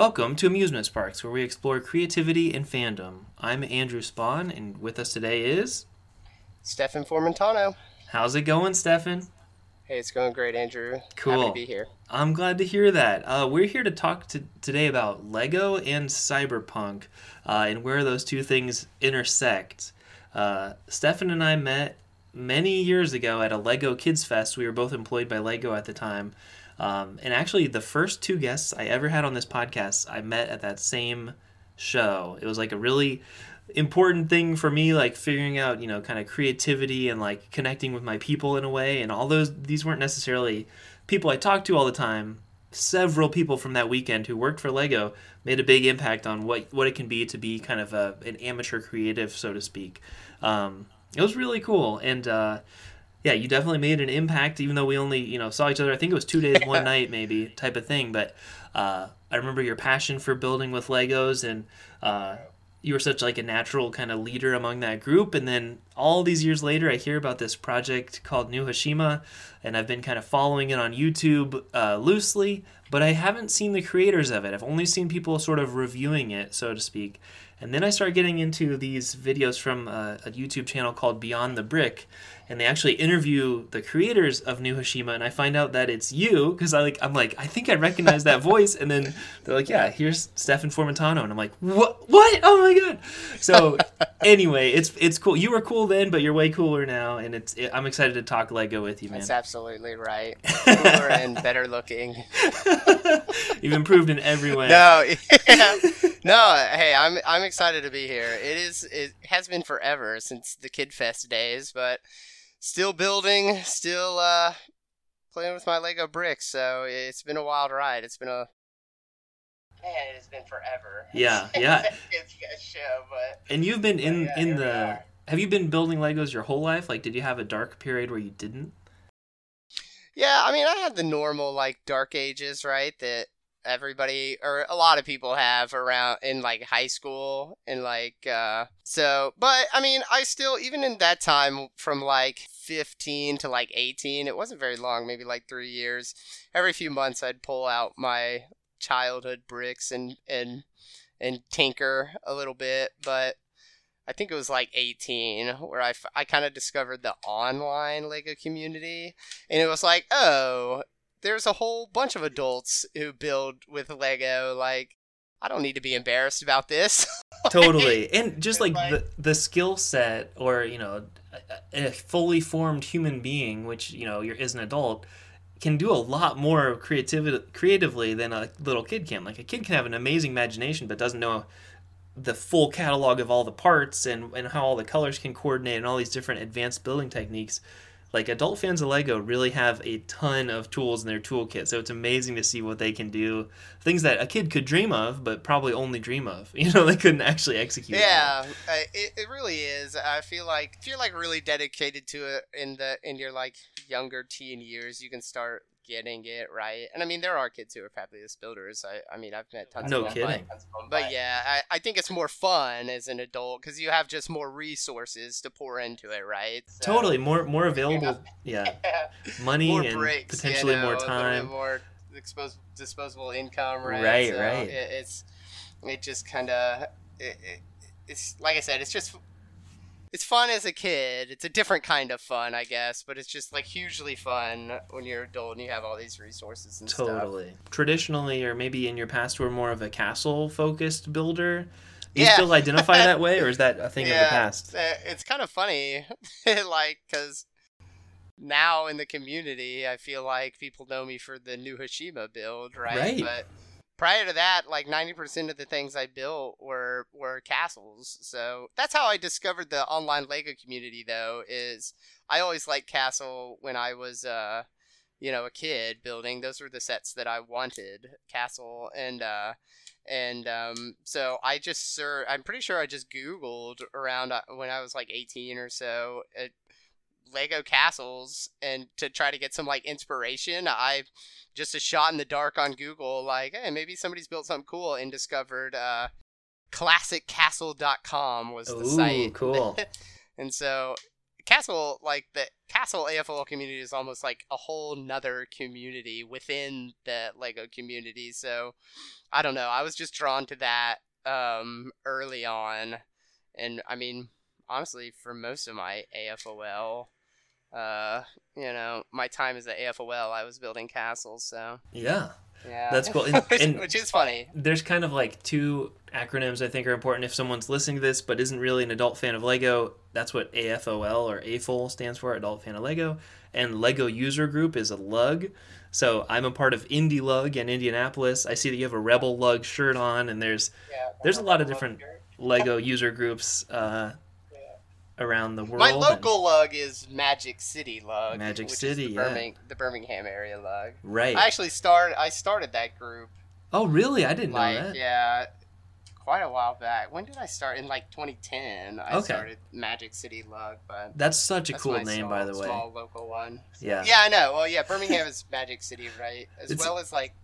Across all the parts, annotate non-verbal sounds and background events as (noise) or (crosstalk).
Welcome to Amusement Sparks, where we explore creativity and fandom. I'm Andrew Spawn, and with us today is. Stefan Formentano. How's it going, Stefan? Hey, it's going great, Andrew. Cool. Happy to be here. I'm glad to hear that. Uh, we're here to talk to, today about Lego and cyberpunk uh, and where those two things intersect. Uh, Stefan and I met many years ago at a Lego Kids Fest. We were both employed by Lego at the time. Um, and actually, the first two guests I ever had on this podcast, I met at that same show. It was like a really important thing for me, like figuring out, you know, kind of creativity and like connecting with my people in a way. And all those, these weren't necessarily people I talked to all the time. Several people from that weekend who worked for Lego made a big impact on what, what it can be to be kind of a, an amateur creative, so to speak. Um, it was really cool. And, uh, yeah, you definitely made an impact, even though we only, you know, saw each other. I think it was two days, one (laughs) night, maybe type of thing. But uh, I remember your passion for building with Legos, and uh, you were such like a natural kind of leader among that group. And then all these years later, I hear about this project called New Hashima, and I've been kind of following it on YouTube uh, loosely, but I haven't seen the creators of it. I've only seen people sort of reviewing it, so to speak. And then I started getting into these videos from a, a YouTube channel called Beyond the Brick, and they actually interview the creators of New Hashima, and I find out that it's you because I like I'm like I think I recognize that (laughs) voice, and then they're like, yeah, here's Stefan Formentano, and I'm like, what? What? Oh my god! So (laughs) anyway, it's it's cool. You were cool then, but you're way cooler now, and it's it, I'm excited to talk Lego with you, man. That's absolutely right. Cooler (laughs) and better looking. You've improved in every way. No, yeah. no. Hey, I'm I'm excited to be here. It is it has been forever since the Kid Fest days, but still building, still uh, playing with my Lego bricks. So it's been a wild ride. It's been a man. It's been forever. Yeah, (laughs) yeah. it's a show, but And you've been in yeah, in the. Have you been building Legos your whole life? Like, did you have a dark period where you didn't? yeah. I mean, I had the normal like dark ages, right? That everybody or a lot of people have around in like high school and like uh so but i mean i still even in that time from like 15 to like 18 it wasn't very long maybe like three years every few months i'd pull out my childhood bricks and and and tinker a little bit but i think it was like 18 where i, I kind of discovered the online lego community and it was like oh there's a whole bunch of adults who build with Lego. Like, I don't need to be embarrassed about this. (laughs) totally and just like Like- the, the skill set or you know a, a fully formed human being which you know you're, is an adult can do a lot more creativity creatively than a little kid can like a kid can have an amazing imagination but doesn't know the full catalog of all the parts and, and how all the colors can coordinate and all these different advanced building techniques like adult fans of lego really have a ton of tools in their toolkit so it's amazing to see what they can do. Things that a kid could dream of but probably only dream of. (laughs) You know they couldn't actually execute yeah, uh, it, it really is. I feel like if you're like really dedicated to it in the in your like younger teen years, you can start getting it right. And I mean, there are kids who are fabulous builders. I I mean, I've met tons No of them. but- kidding. But yeah, I, I think it's more fun as an adult because you have just more resources to pour into it, right? So- totally more more (laughs) available yeah (laughs) money more and breaks, potentially you know, more a time more expos- disposable income, right? Right, So right. It, it's it just kind of it, it, it's like I said, it's just it's fun as a kid. It's a different kind of fun, I guess, but it's just like hugely fun when you're adult and you have all these resources and stuff. totally traditionally or maybe in your past were more of a castle focused builder do you Yeah. still identify that way or is that a (laughs) thing of the past uh, It's kind of funny, (laughs) like, because now in the community, I feel like people know me for the new Hashima build, right? Right. But prior to that, like 90% of the things I built were were castles. So that's how I discovered the online Lego community, though. Is I always liked castle when I was, uh, you know, a kid building. Those were the sets that I wanted, castle and. uh and um, so I just sir, I'm pretty sure I just Googled around uh, when I was like 18 or so, uh, Lego castles, and to try to get some like inspiration. I just a shot in the dark on Google, like, hey, maybe somebody's built something cool, and discovered uh, classiccastle.com was the Ooh, site. (laughs) cool. and so Castle, like the Castle AFOL community is almost like a whole nother community within the Lego community. So I don't know. I was just drawn to that um, early on, and I mean, honestly, for most of my AFOL, uh, you know, my time as an AFOL, I was building castles. So Yeah. yeah, That's cool. (laughs) And- which, and- which is funny. There's kind of like two acronyms I think are important if someone's listening to this but isn't really an adult fan of Lego. That's what AFOL or AFOL stands for, adult fan of Lego. And Lego user group is a lug. So I'm a part of Indie Lug in Indianapolis. I see that you have a Rebel Lug shirt on, and there's Yeah, there's a lot of different Lego user groups uh, around the world. My and- local lug is Magic City Lug. Magic which City, is the, yeah. Birmingham, the Birmingham area lug. right. I actually started. I started that group oh, really? I didn't know that. yeah, quite a while back. When did I start? In like 2010, I Okay. started Magic City Lug, but That's such a that's cool name, small, by the way. Small local one. Yeah. Yeah, I know. Well, yeah, Birmingham is Magic City, right? (laughs) As It's- well as like,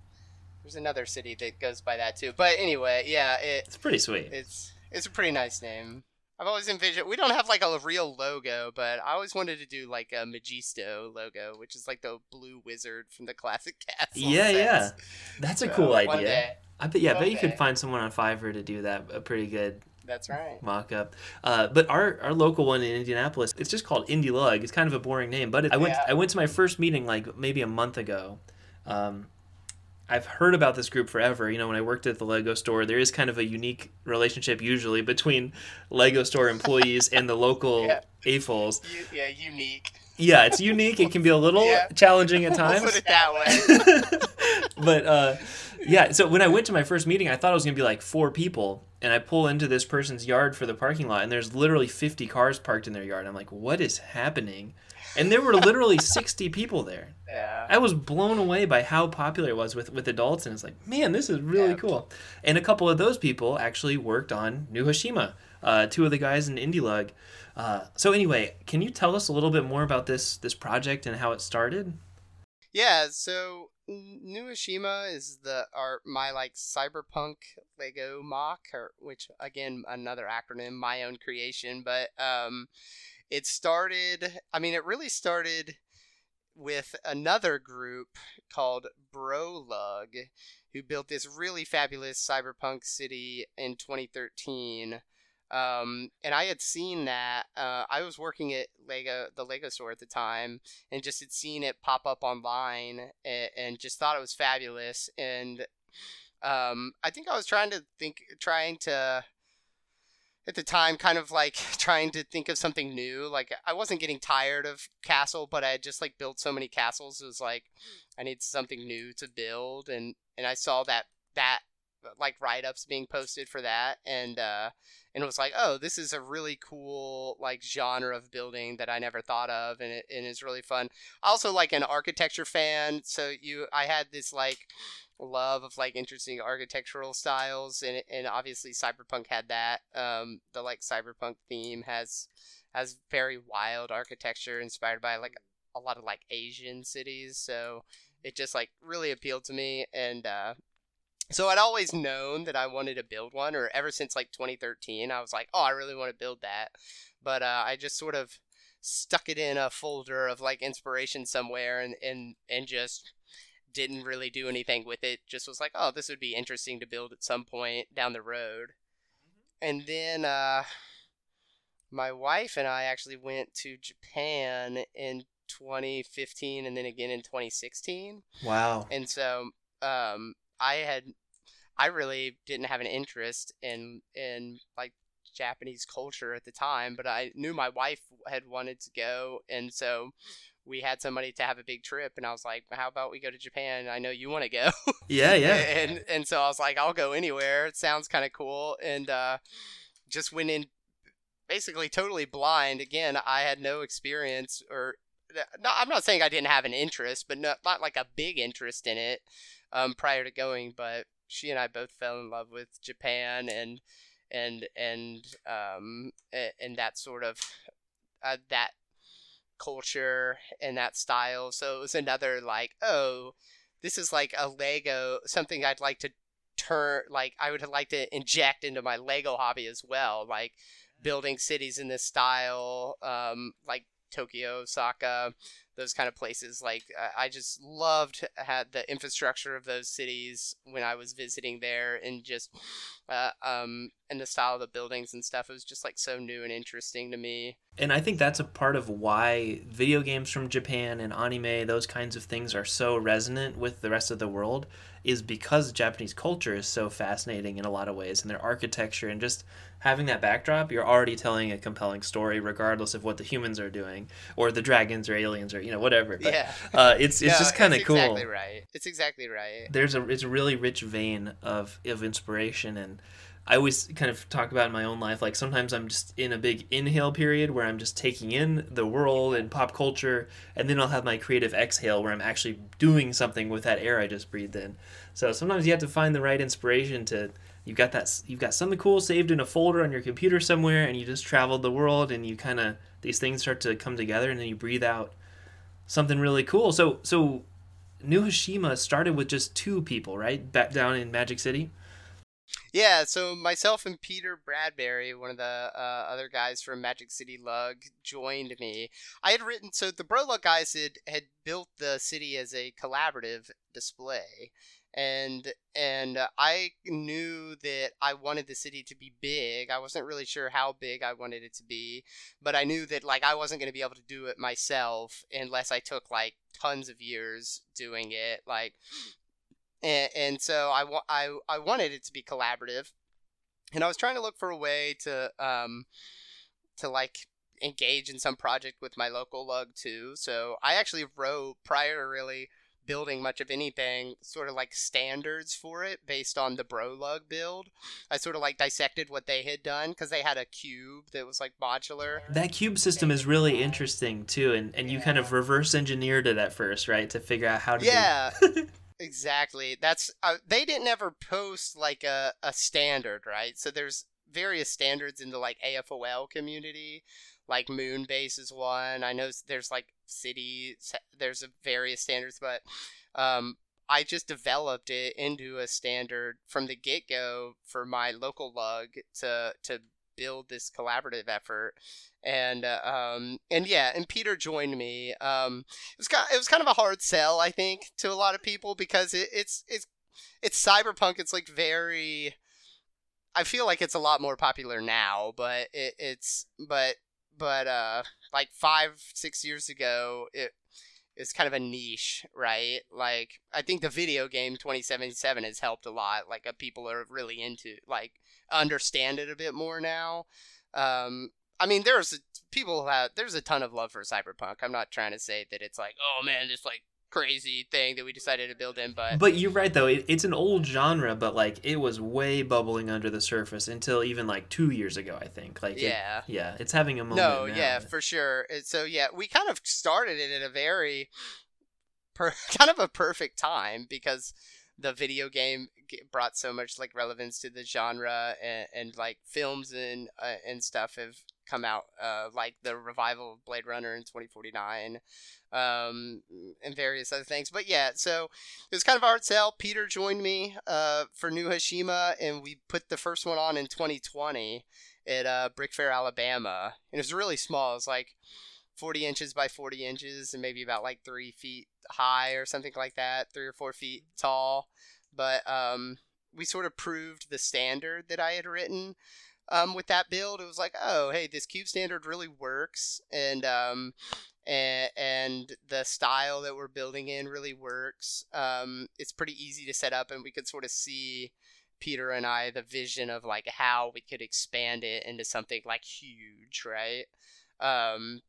there's another city that goes by that too. But anyway, yeah, it It's pretty sweet. it's it's a pretty nice name. I've always envisioned. We don't have like a real logo, but I always wanted to do like a Majisto logo, which is like the blue wizard from the classic (laughs) castle. Yeah, yeah. That's a So, cool idea. day. I bet. Yeah, I bet you could find someone on Fiverr to do that. A pretty good That's right. mock-up. Uh, but our, our local one in Indianapolis, it's just called Indie Lug. It's kind of a boring name, but it, I went Yeah. I went to my first meeting like maybe a month ago. Um, I've heard about this group forever. You know, when I worked at the Lego store, there is kind of a unique relationship usually between Lego store employees and the local (laughs) Yeah. AFOLs. Yeah, unique. Yeah, it's unique. It can be a little (laughs) Yeah. challenging at (laughs) We'll times. put it that way. but uh, yeah, so when I went to my first meeting, I thought it was gonna be like four people, and I pull into this person's yard for the parking lot, and there's literally 50 cars parked in their yard. I'm like, what is happening? And there were literally 60 people there. Yeah. I was blown away by how popular it was with, with adults, and it's like, man, this is really Yeah. cool. And a couple of those people actually worked on New Hashima. Uh, two of the guys in Indie Lug. Uh, so anyway, can you tell us a little bit more about this this project and how it started? Yeah, so New Hashima is the our my like cyberpunk Lego mock, or which again another acronym, my own creation. But um, it started. I mean, it really started with another group called Brolug, who built this really fabulous cyberpunk city in 2013. Um, and I had seen that. Uh, I was working at Lego, the Lego store at the time, and just had seen it pop up online and, and just thought it was fabulous. And um, I think I was trying to think, trying to, at the time, kind of like (laughs) trying to think of something new. Like I wasn't getting tired of Castle, but I had just like built so many castles. It was like I need something new to build, and and I saw that that like write ups being posted for that, and uh, and it was like, oh, this is a really cool like genre of building that I never thought of, and it and it's really fun. Also, like an architecture fan, so you, I had this like love of like interesting architectural styles, and and obviously Cyberpunk had that. Um, the like Cyberpunk theme has has very wild architecture inspired by like a lot of like Asian cities, so it just like really appealed to me, and uh, so I'd always known that I wanted to build one, or ever since like 2013, I was like, oh, I really want to build that. But uh, I just sort of stuck it in a folder of like inspiration somewhere, and and and just didn't really do anything with it. Just was like, oh, this would be interesting to build at some point down the road. And then uh, my wife and I actually went to Japan in 2015, and then again in 2016 Wow. and so um, I had I really didn't have an interest in in like Japanese culture at the time, but I knew my wife had wanted to go, and so we had some money to have a big trip, and I was like, "How about we go to Japan? I know you want to go." (laughs) Yeah, yeah. and and so I was like, "I'll go anywhere. It sounds kind of cool," and uh, just went in basically totally blind. Again, I had no experience or. No, I'm not saying I didn't have an interest, but not, not like a big interest in it um, prior to going. But she and I both fell in love with Japan and and and um, and that sort of uh, that culture and that style. So it was another like, oh, this is like a Lego something I'd like to turn like I would like to inject into my Lego hobby as well. Like building cities in this style, um, like Tokyo, Osaka, those kind of places. Like I just loved had the infrastructure of those cities when I was visiting there, and just uh, um, and the style of the buildings and stuff. It was just like so new and interesting to me. And I think that's a part of why video games from Japan and anime, those kinds of things, are so resonant with the rest of the world, is because Japanese culture is so fascinating in a lot of ways, and their architecture and just having that backdrop, you're already telling a compelling story, regardless of what the humans are doing or the dragons or aliens or you know whatever. But, yeah, uh, it's it's no, just kind of cool. Exactly right. It's exactly right. There's a it's a really rich vein of of inspiration and. I always kind of talk about in my own life, like sometimes I'm just in a big inhale period where I'm just taking in the world and pop culture, and then I'll have my creative exhale where I'm actually doing something with that air I just breathed in. So sometimes you have to find the right inspiration to you've got that you've got something cool saved in a folder on your computer somewhere and you just traveled the world and you kind of these things start to come together and then you breathe out something really cool. So so new hashima started with just two people right? Back down in magic city yeah so myself and peter bradbury one of the uh, other guys from magic city lug joined me i had written so the brolug guys had had built the city as a collaborative display and and I knew that I wanted the city to be big. I wasn't really sure how big I wanted it to be, but I knew that like I wasn't going to be able to do it myself unless I took like tons of years doing it. Like, and, and so I, I I wanted it to be collaborative, and I was trying to look for a way to um to like engage in some project with my local lug too. So I actually wrote prior to really building much of anything, sort of like standards for it based on the bro lug build. I sort of like dissected what they had done because they had a cube that was like modular. That cube system is really interesting too, and, and you kind of reverse engineered it at first, right, to figure out how to. Yeah. (laughs) exactly. That's uh, they didn't ever post like a, a standard, right? So there's various standards in the like AFOL community like Moonbase is one. I know there's like city, there's various standards, but um, I just developed it into a standard from the get go for my local lug to to build this collaborative effort. And uh, um, and yeah, and Peter joined me. Um, it was kind it was kind of a hard sell, I think, to a lot of people because it, it's it's it's cyberpunk. It's like very. I feel like it's a lot more popular now, but it, it's but but uh, like five six years ago, it is kind of a niche, right? Like I think the video game 2077 has helped a lot. Like uh, people are really into like understand it a bit more now. Um, I mean, there's people have there's a ton of love for cyberpunk. I'm not trying to say that it's like, oh man, this like crazy thing that we decided to build in but but you're right though it, it's an old genre but like it was way bubbling under the surface until even like two years ago i think like yeah it, yeah it's having a moment no now. yeah for sure so yeah we kind of started it at a very per, (laughs) kind of a perfect time because the video game brought so much like relevance to the genre and, and like films and uh, and stuff have come out uh, like the revival of blade runner in 2049 um, and various other things. But yeah, so it was kind of hard sell. Peter joined me uh, for New Hashima, and we put the first one on in 2020 at uh, Brick Fair, Alabama. And it was really small. It was like 40 inches by 40 inches and maybe about like three feet high or something like that, three or four feet tall. But um, we sort of proved the standard that I had written um, with that build. It was like, oh, hey, this cube standard really works. And um, and, and the style that we're building in really works. Um, it's pretty easy to set up, and we could sort of see Peter and I the vision of like how we could expand it into something like huge, right? Um,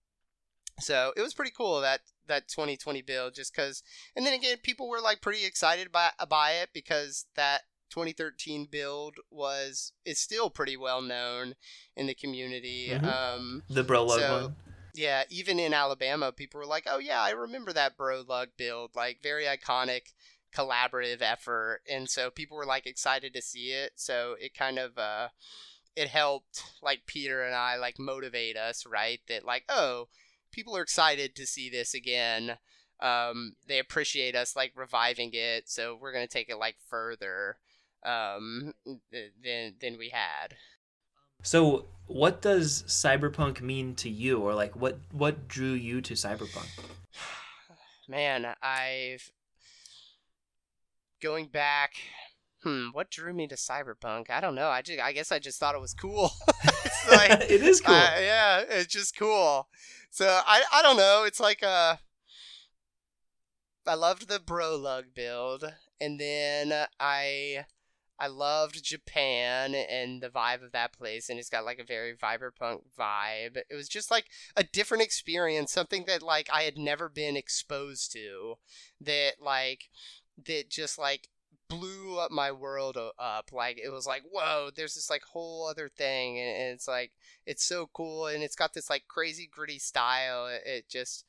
so it was pretty cool that that 2020 build, just because. And then again, people were like pretty excited by by it because that 2013 build was is still pretty well known in the community. Mm-hmm. Um, the bro so, one yeah, even in Alabama, people were like, "Oh yeah, I remember that bro lug build, like very iconic collaborative effort." And so people were like excited to see it. So it kind of uh it helped like Peter and I like motivate us, right? That like, "Oh, people are excited to see this again." Um they appreciate us like reviving it, so we're going to take it like further um than than we had. So, what does cyberpunk mean to you, or like what what drew you to cyberpunk? (sighs) Man, I've going back. Hmm, what drew me to cyberpunk? I don't know. I just, I guess I just thought it was cool. (laughs) it's (laughs) like, it is cool. uh, yeah, it's just cool. So I, I don't know. It's like uh, I loved the Brolug build, and then I I loved Japan and the vibe of that place, and it's got like a very cyberpunk vibe. It was just like a different experience, something that like I had never been exposed to, that like that just like blew up my world up. Like it was like, whoa, there's this like whole other thing, and, it's like it's so cool, and it's got this like crazy gritty style. It just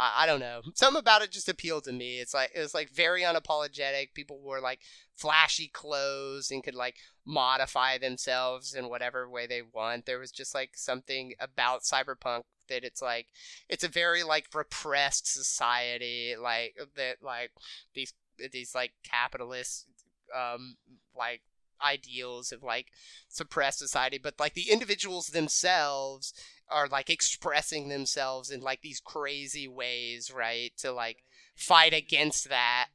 I, I don't know. Something about it just appealed to me. It's like it was like very unapologetic. People wore like flashy clothes and could like modify themselves in whatever way they want. There was just like something about cyberpunk that it's like it's a very like repressed society like that like these these like capitalist um like ideals of like suppressed society but like the individuals themselves are like expressing themselves in like these crazy ways, right? To like fight against that.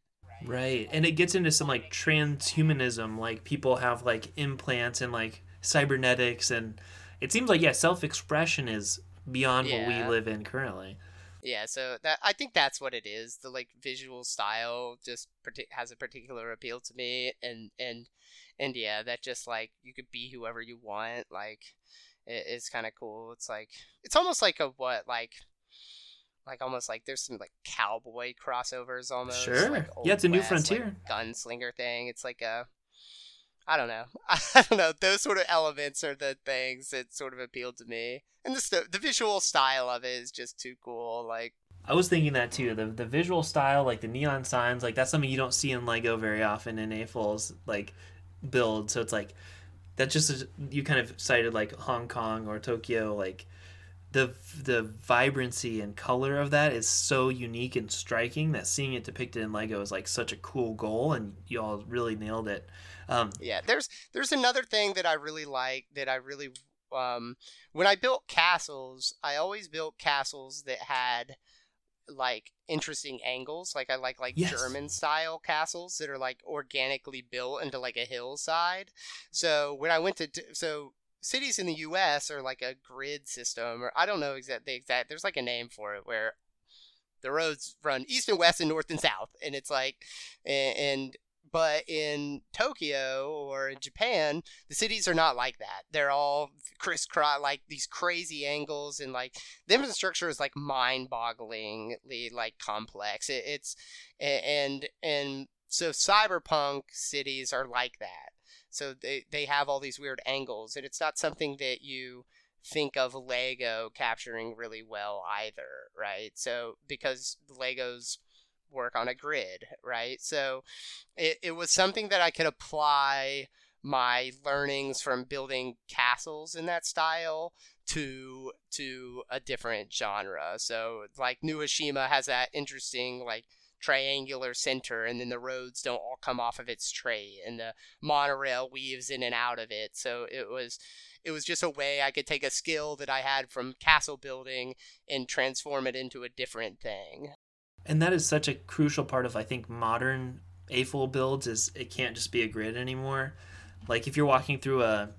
Right. And it gets into some like transhumanism, like people have like implants and like cybernetics and it seems like yeah, self-expression is beyond yeah. what we live in currently. Yeah, so that I think that's what it is. The like visual style just has a particular appeal to me and and and yeah, that just like you could be whoever you want like it is kind of cool. It's like it's almost like a what like like almost like there's some like cowboy crossovers almost. Sure. Like yeah, it's a new frontier. Like gunslinger thing. It's like a I don't know. (laughs) I don't know. Those sort of elements are the things that sort of appealed to me, and the the visual style of it is just too cool. Like I was thinking that too. The the visual style, like the neon signs, like that's something you don't see in Lego very often in AFOL's like build. So it's like that's just you kind of cited like Hong Kong or Tokyo like the the vibrancy and color of that is so unique and striking that seeing it depicted in Lego is like such a cool goal and you all really nailed it. Um, yeah, there's there's another thing that I really like that I really um, when I built castles, I always built castles that had like interesting angles. Like I like like yes. German style castles that are like organically built into like a hillside. So when I went to so cities in the U.S. are like a grid system, or I don't know exact the exact. There's like a name for it where the roads run east and west and north and south, and it's like and but in Tokyo or in Japan, the cities are not like that. They're all crisscross, like these crazy angles, and like the infrastructure is like mind-bogglingly like complex. It, it's and and so cyberpunk cities are like that. So they they have all these weird angles, and it's not something that you think of Lego capturing really well either, right? So because Legos work on a grid, right? So it, it was something that I could apply my learnings from building castles in that style to to a different genre. So like New Hashima has that interesting like triangular center and then the roads don't all come off of its tray and the monorail weaves in and out of it. So it was it was just a way I could take a skill that I had from castle building and transform it into a different thing and that is such a crucial part of I think modern AFOL builds is it can't just be a grid anymore. Like if you're walking through a,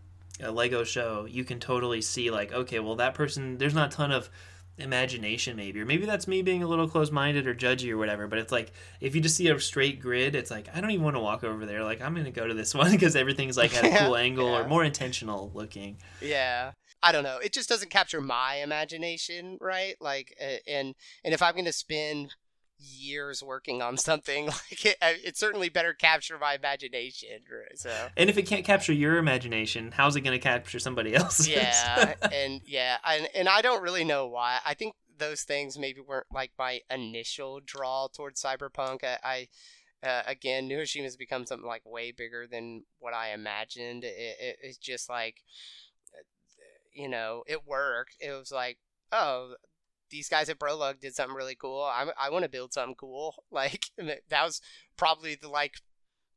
a Lego show, you can totally see like, okay, well that person there's not a ton of imagination maybe or maybe that's me being a little close-minded or judgy or whatever but it's like if you just see a straight grid it's like i don't even want to walk over there like i'm gonna go to this (laughs) one because everything's like at a cool (laughs) angle yeah. or more intentional looking yeah I don't know. It just doesn't capture my imagination, right? Like, and and if I'm gonna spend years working on something (laughs) like it, it certainly better capture my imagination so. And if it can't capture your imagination how's it going to capture somebody (laughs) else's? Yeah and yeah and, and i don't really know why. I think those things maybe weren't like my initial draw towards cyberpunk. I, I uh, again New Hashima has become something like way bigger than what i imagined. It, it, it's just like uh, you know it worked. It was like oh these guys at Brolug did something really cool. I, I want to build something cool. (laughs) Like that was probably the like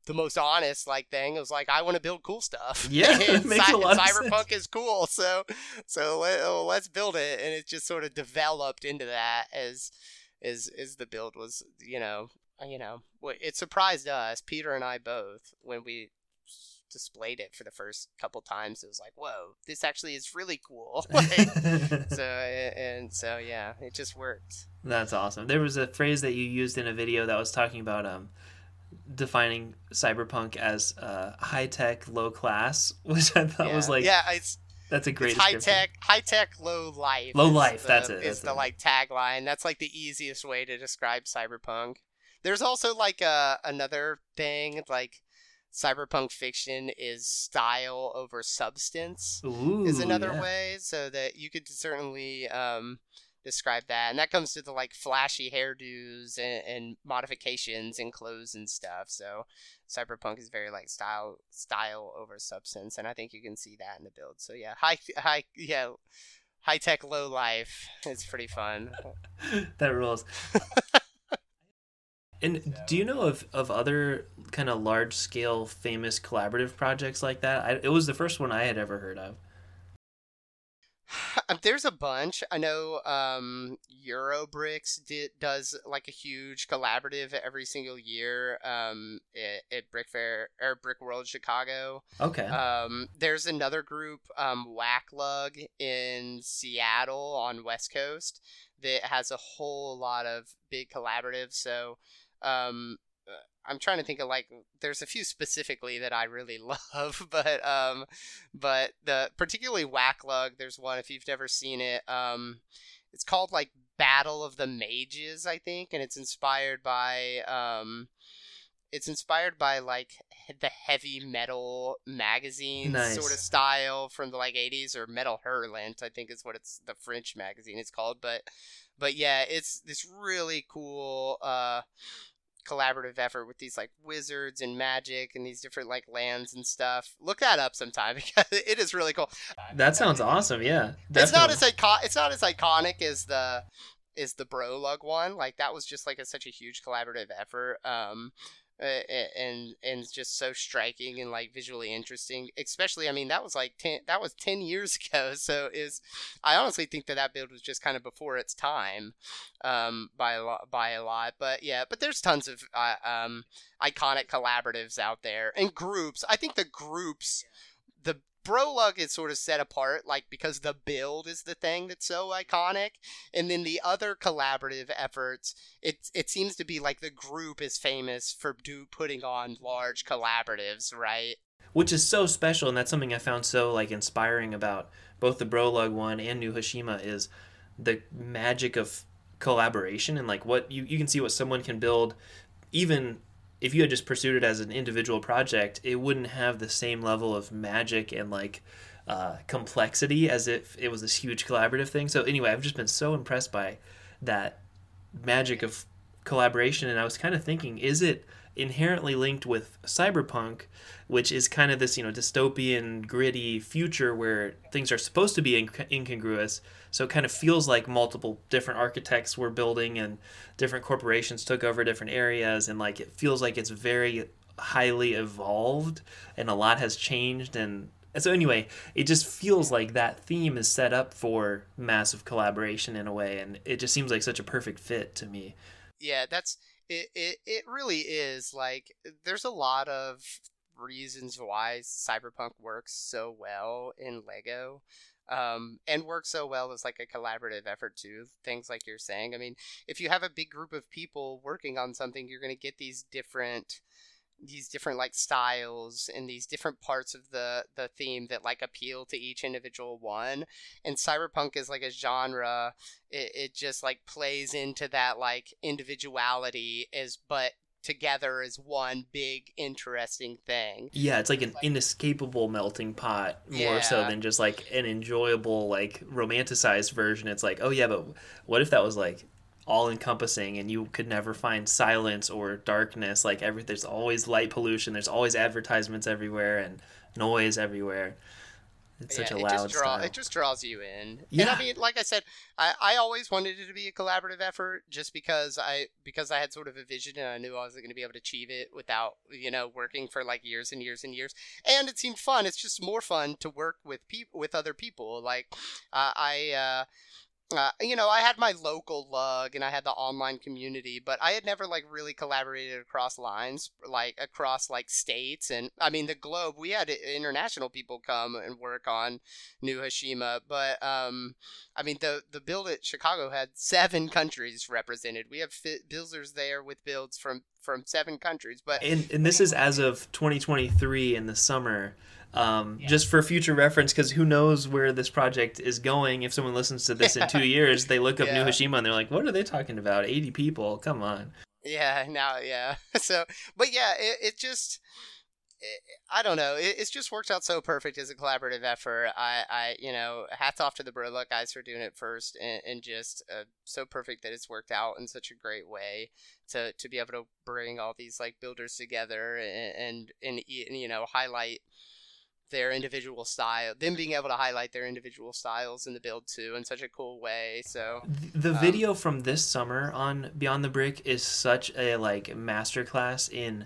the most honest like thing. It was like I want to build cool stuff. Yeah, (laughs) it (laughs) makes Cy- a lot Cyberpunk is cool, so so let, oh, let's build it, and it just sort of developed into that as as as the build was, you know, you know, it surprised us, Peter and I both, when we displayed it for the first couple times. It was like, whoa, this actually is really cool. (laughs) like, (laughs) so and so yeah, it just worked. That's awesome. There was a phrase that you used in a video that was talking about um defining cyberpunk as uh, high tech, low class, (laughs) which I thought yeah. was like yeah, it's that's a great high tech, high tech, low life. Low life, the- that's it, Is that's the it. like tagline. That's like the easiest way to describe cyberpunk. There's also like a another thing like cyberpunk fiction is style over substance Ooh, is another yeah. way so that you could certainly um, describe that and that comes to the like flashy hairdos and, and modifications and clothes and stuff so cyberpunk is very like style style over substance and i think you can see that in the build so yeah high high yeah high tech low life it's pretty fun (laughs) that rules. (laughs) and do you know of, of other kind of large scale famous collaborative projects like that? I, it was the first one I had ever heard of. (sighs) There's a bunch. I know um, Eurobricks did, does like a huge collaborative every single year um, at, at Brick Fair or Brick World Chicago. Okay. Um, there's another group, um, Wacklug in Seattle on West Coast, that has a whole lot of big collaboratives. So, um, uh, I'm trying to think of like there's a few specifically that I really (laughs) love, but um, but the particularly Wacklug. There's one if you've never seen it. Um, it's called like Battle of the Mages, I think, and it's inspired by um, it's inspired by like the heavy metal magazine Nice. sort of style from the like 80s or Metal Hurlant, I think is what it's the French magazine is called, but but yeah, it's this really cool uh collaborative effort with these like wizards and magic and these different like lands and stuff. Look that up sometime (laughs) because it is really cool. that sounds awesome. Yeah. It's not as icon- it's not as iconic as the is the Brolug one. Like that was just like a, such a huge collaborative effort. Um and and it's just so striking and like visually interesting especially i mean that was like 10 that was 10 years (laughs) ago so is i honestly think that that build was just kind of before its time um by a lot by a lot but yeah but there's tons of uh, um iconic collaboratives out there and groups. I think the groups the Brolug is sort of set apart, like because the build is the thing that's so iconic, and then the other collaborative efforts, it it seems to be like the group is famous for do putting on large collaboratives, right? which is so special and that's something i found so like inspiring about both the brolug one and new hashima is the magic of collaboration and like what you, you can see what someone can build even if you had just pursued it as an individual project it wouldn't have the same level of magic and like uh, complexity as if it was this huge collaborative thing. So anyway i've just been so impressed by that magic of collaboration and i was kind of thinking is it inherently linked with cyberpunk which is kind of this you know dystopian gritty future where things are supposed to be inc- incongruous so it kind of feels like multiple different architects were building and different corporations took over different areas and like it feels like it's very highly evolved and a lot has changed and and so anyway it just feels like that theme is set up for massive collaboration in a way and it just seems like such a perfect fit to me Yeah, that's it. It it really is like there's a lot of reasons why cyberpunk works so well in Lego. Um, and works so well as like a collaborative effort too. Things like you're saying. I mean, if you have a big group of people working on something, you're going to get these different these different like styles and these different parts of the the theme that like appeal to each individual one and cyberpunk is like a genre it, it just like plays into that like individuality as but together as one big interesting thing. Yeah it's like an inescapable melting pot more so than just like an enjoyable like romanticized version. It's like oh yeah but what if that was like all encompassing and you could never find silence or darkness? Like every there's always light pollution. There's always advertisements everywhere and noise everywhere It's such yeah, a it loud just draw, style. It just draws you in. Yeah. And. I mean, like I said, I, I always wanted it to be a collaborative effort, just because I because I had sort of a vision and I knew I wasn't going to be able to achieve it without you know working for like years and years and years. And it seemed fun. It's just more fun to work with people with other people. Like uh, I. Uh, uh, you know, I had my local lug and I had the online community, but I had never like really collaborated across lines, like across like states. And I mean, the globe, we had international people come and work on New Hashima, but um, I mean, the the build at Chicago had seven countries represented. We have fi- builders there with builds from from seven countries, but and and this is as of 2023 in the summer. Um, Just for future reference, because who knows where this project is going? If someone listens to this in two (laughs) years, they look up Yeah. New Hashima and they're like, "What are they talking about? 80 people? Come on!" Yeah, now, yeah. (laughs) So, but yeah, it, it just, it, I don't know. It, it's just worked out so perfect as a collaborative effort. I, I, you know, hats off to the Brolug guys for doing it first, and, and just uh, so perfect that it's worked out in such a great way to to be able to bring all these like builders together and, and, and you know highlight their individual style them being able to highlight their individual styles in the build too in such a cool way so The Um, video from this summer on Beyond the Brick is such a like masterclass in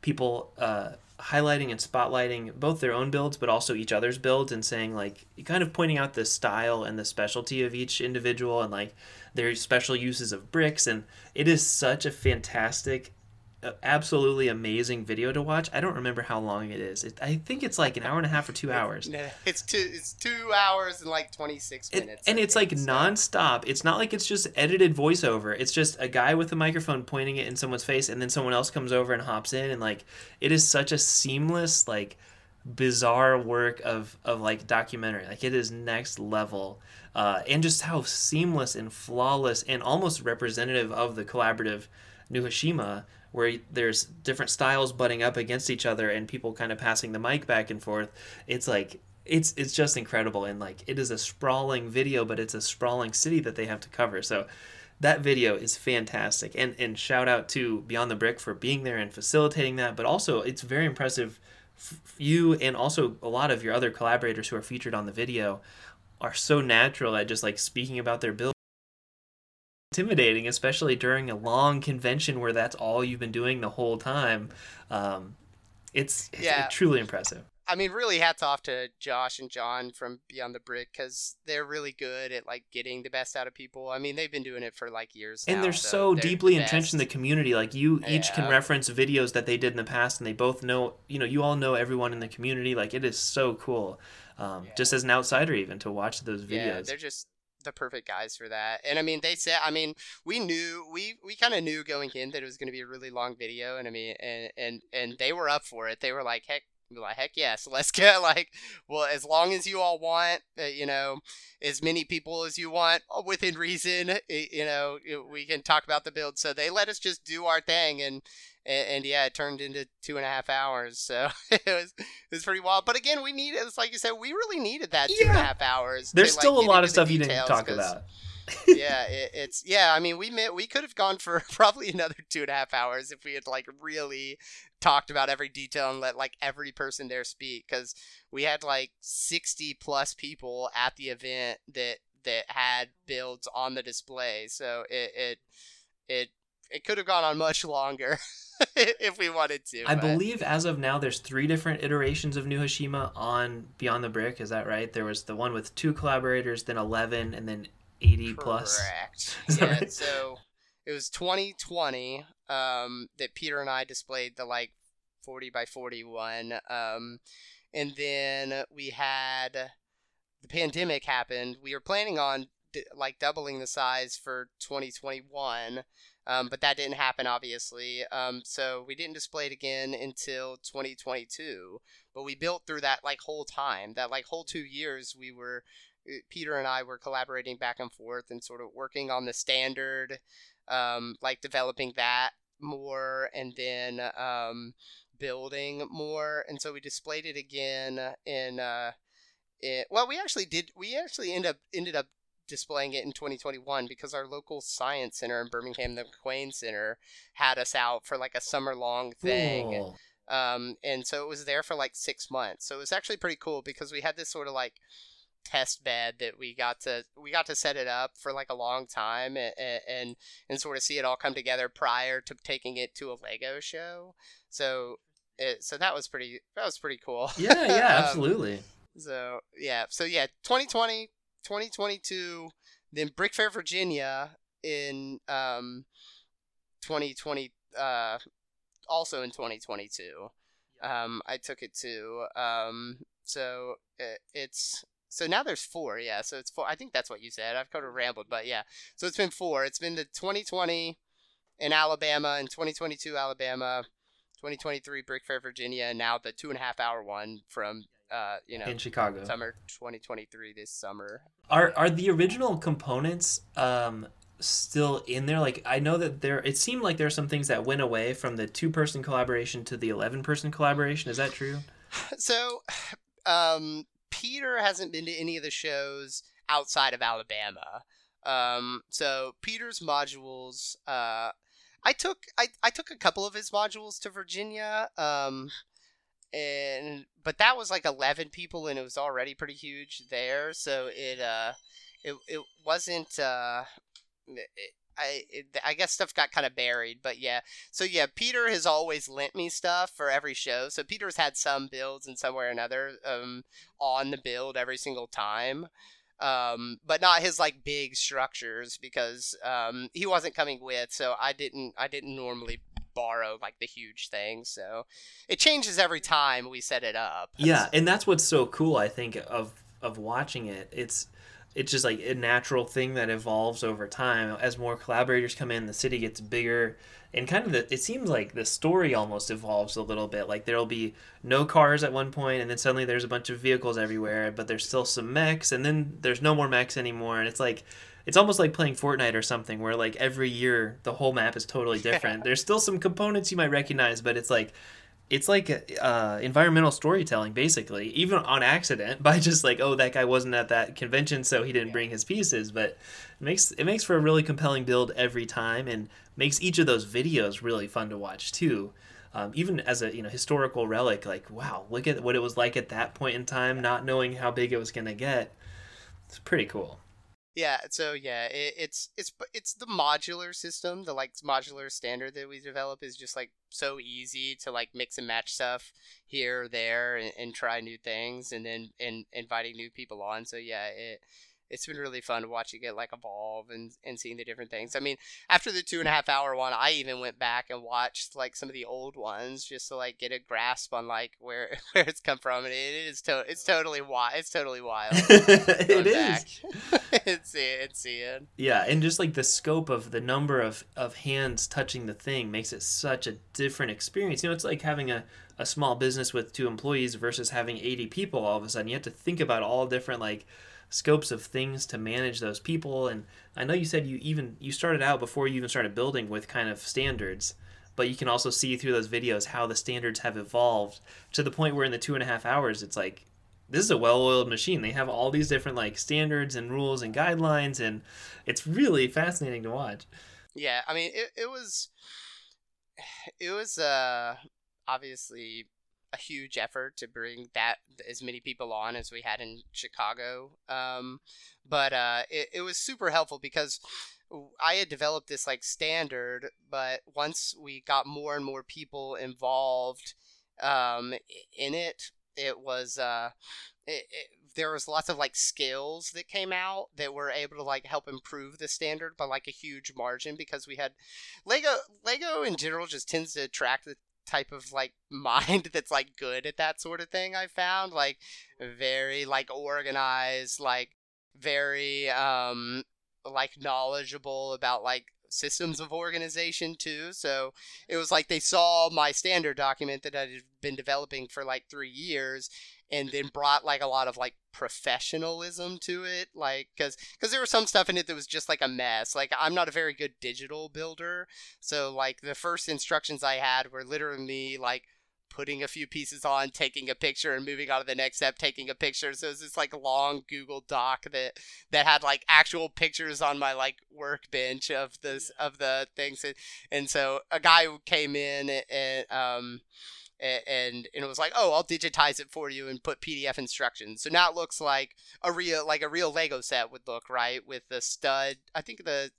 people uh, highlighting and spotlighting both their own builds, but also each other's builds, and saying like kind of pointing out the style and the specialty of each individual and like their special uses of bricks. And it is such a fantastic, absolutely amazing video to watch. I don't remember how long it is. It, I think it's like an hour and a half or two hours. It's two it's two hours and like 26 And, minutes and I it's like so. nonstop. It's not like it's just edited voiceover. It's just a guy with a microphone pointing it in someone's face, and then someone else comes over and hops in, and like it is such a seamless, like bizarre work of of like documentary. Like it is next level, uh, and just how seamless and flawless and almost representative of the collaborative New Hashima, where there's different styles butting up against each other and people kind of passing the mic back and forth. It's like it's it's just incredible and like it is a sprawling video, but it's a sprawling city that they have to cover. So that video is fantastic and and shout out to Beyond the Brick for being there and facilitating that. But also it's very impressive. You and also a lot of your other collaborators who are featured on the video are so natural at just like speaking about their build intimidating, especially during a long convention where that's all you've been doing the whole time. Um, it's, it's Yeah. truly impressive. I mean, really, hats off to Josh and John from Beyond the Brick because they're really good at like getting the best out of people. I mean, they've been doing it for like years. And now, they're so so they're deeply the entrenched in the community. Like you each can reference videos that they did in the past, and they both know. You know, you all know everyone in the community. Like it is so cool, um, Yeah. just as an outsider, even to watch those Yeah, videos. they're just the perfect guys for that. And I mean, they said, I mean, we knew we we kind of knew going in that it was going to be a really long video, and I mean, and and and they were up for it. They were like, heck. Like heck yes, (laughs) let's get like well as long as you all want, uh, you know, as many people as you want uh, within reason. uh, You know, we can talk about the build. So they let us just do our thing, and and, and yeah, it turned into two and a half hours. So (laughs) it was it was pretty wild. But again, we needed, it's like you said, we really needed that two and a half hours. There's to, like, still a lot of stuff you didn't talk about. yeah, it, it's yeah. I mean, we met, we could have gone for (laughs) probably another two and a half hours if we had like really talked about every detail and let like every person there speak because we had like sixty plus people at the event that that had builds on the display. So it it it it could have gone on much longer (laughs) if we wanted to. I but- believe as of now, there's three different iterations of New Hashima on Beyond the Brick. Is that right? There was the one with two collaborators, then 11, and then 80 plus. Correct. (laughs) That Yeah. right? So it was 2020 um, that Peter and I displayed the like 40 by 41, um, and then we had the pandemic happened. We were planning on d- like doubling the size for 2021. Um, but that didn't happen, obviously. Um, so we didn't display it again until 2022. But we built through that like whole time. That like whole two years, we were uh, Peter and I were collaborating back and forth and sort of working on the standard, um, like developing that more, and then um, building more. And so we displayed it again in. Uh, it, well, we actually did. We actually end up ended up displaying it in 2021 because our local science center in Birmingham, the McWane Center, had us out for like a summer long thing. Um, and so it was there for like six months. So it was actually pretty cool because we had this sort of like test bed that we got to we got to set it up for like a long time and and, and sort of see it all come together prior to taking it to a Lego show. So it, so that was pretty that was pretty cool. (laughs) Yeah, yeah, um, absolutely. so yeah, so yeah, 2020, 2022, then Brickfair Virginia in um 2020 uh also in 2022. Um I took it to um so it, it's so now there's four, yeah. So it's four. I think that's what you said. I've kind of rambled, but yeah. So it's been four. It's been the 2020 in Alabama and 2022 Alabama, 2023 Brickfair Virginia, and now the two and a half hour one from uh, you know in Chicago summer 2023 this summer. Are are the original components um still in there? Like I know that there. It seemed like there are some things that went away from the two person collaboration to the 11 person collaboration. Is that true? (sighs) So, (sighs) um, Peter hasn't been to any of the shows outside of Alabama. Um, so Peter's modules, uh, I took I, I took a couple of his modules to Virginia. Um, and but that was like 11 people and it was already pretty huge there so it uh it, it wasn't uh I it, I guess stuff got kind of buried, but yeah. So yeah, Peter has always lent me stuff for every show. So Peter's had some builds and somewhere or another um, on the build every single time. Um, but not his like big structures because um, he wasn't coming with, so I didn't I didn't normally borrow like the huge things. So it changes every time we set it up. Yeah, and that's what's so cool I think of of watching it. It's it's just like a natural thing that evolves over time. As more collaborators come in the city gets bigger and kind of the, it seems like the story almost evolves a little bit. Like there'll be no cars at one point and then suddenly there's a bunch of vehicles everywhere but there's still some mechs and then there's no more mechs anymore and it's like it's almost like playing Fortnite or something where like every year the whole map is totally (laughs) different. there's still some components you might recognize, but it's like it's like uh, environmental storytelling basically even on accident (laughs) by just like oh that guy wasn't at that convention so he didn't yeah. bring his pieces but it makes it makes for a really compelling build every time and makes each of those videos really fun to watch too. Um, even as a you know historical relic like wow look at what it was like at that point in time not knowing how big it was going to get. It's pretty cool yeah, so yeah, it, it's it's it's the modular system, the like modular standard that we develop is just like so easy to like mix and match stuff here or there and, and try new things and then and inviting new people on. So yeah, it it's been really fun watching it like evolve and, and seeing the different things. I mean, after the two and a half hour one, I even went back and watched like some of the old ones just to like get a grasp on like where (laughs) where it's come from. And it is to it's totally wild. It's totally wild. (laughs) it is. (laughs) it's it's it. Yeah, and just like the scope of the number of of hands touching the thing makes it such a different experience. You know, it's like having a a small business with two employees versus having 80 people all of a sudden you have to think about all different like scopes of things to manage those people. And i know you said you even you started out before you even started building with kind of standards but you can also see through those videos how the standards have evolved to the point where in the two and a half hours it's like this is a well-oiled machine. They have all these different like standards and rules and guidelines and it's really fascinating to watch. Yeah i mean it, it was (sighs) it was uh obviously a huge effort to bring that as many people on as we had in Chicago. Um, but uh, it, it was super helpful because I had developed this like standard, but once we got more and more people involved um, in it, it was uh, it, it, there was lots of like skills that came out that were able to like help improve the standard by like a huge margin because we had Lego Lego in general just tends to attract the type of like (laughs) mind that's like good at that sort of thing i found like very like organized like very um like knowledgeable about like systems of organization too. So it was like they saw my standard document that i had been developing for like three years and then brought like a lot of like professionalism to it like because because there was some stuff in it that was just like a mess. Like i'm not a very good digital builder so like the first instructions i had were literally me like putting a few pieces on taking a picture and moving on to the next step taking a picture. So it was this like long google doc that that had like actual pictures on my like workbench of this of the things. And, and so a guy came in and um and, and it was like, oh, I'll digitize it for you and put PDF instructions. So now it looks like a real like a real Lego set would look, right? With the stud, I think the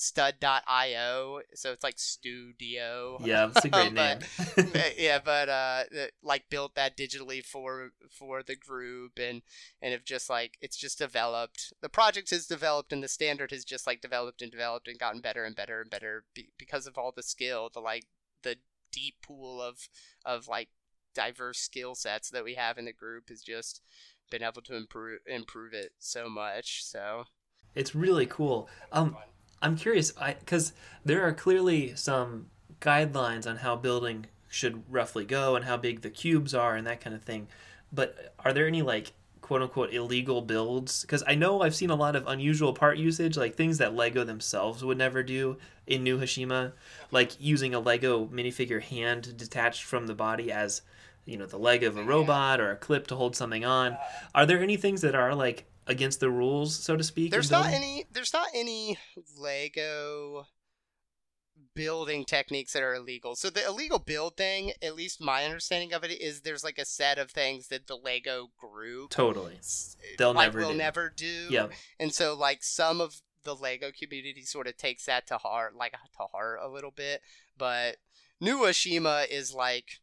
stud.io so it's like studio yeah that's a great (laughs) name (laughs) yeah but uh like built that digitally for for the group and and have just like it's just developed the project has developed and the standard has just like developed and developed and gotten better and better and better be, because of all the skill the like the deep pool of of like diverse skill sets that we have in the group has just been able to improve improve it so much so it's really cool um I'm curious I because there are clearly some guidelines on how building should roughly go and how big the cubes are and that kind of thing. But are there any like quote unquote illegal builds? Because I know I've seen a lot of unusual part usage, like things that Lego themselves would never do in New Hashima, like using a Lego minifigure hand detached from the body as you know the leg of a robot or a clip to hold something on. Are there any things that are like against the rules, so to speak? There's not any. There's not any Lego building techniques that are illegal. So the illegal build thing, at least my understanding of it is there's like a set of things that the Lego group totally they'll like, never will do. never do. Yeah. And so like some of the Lego community sort of takes that to heart, like to heart a little bit, but New is like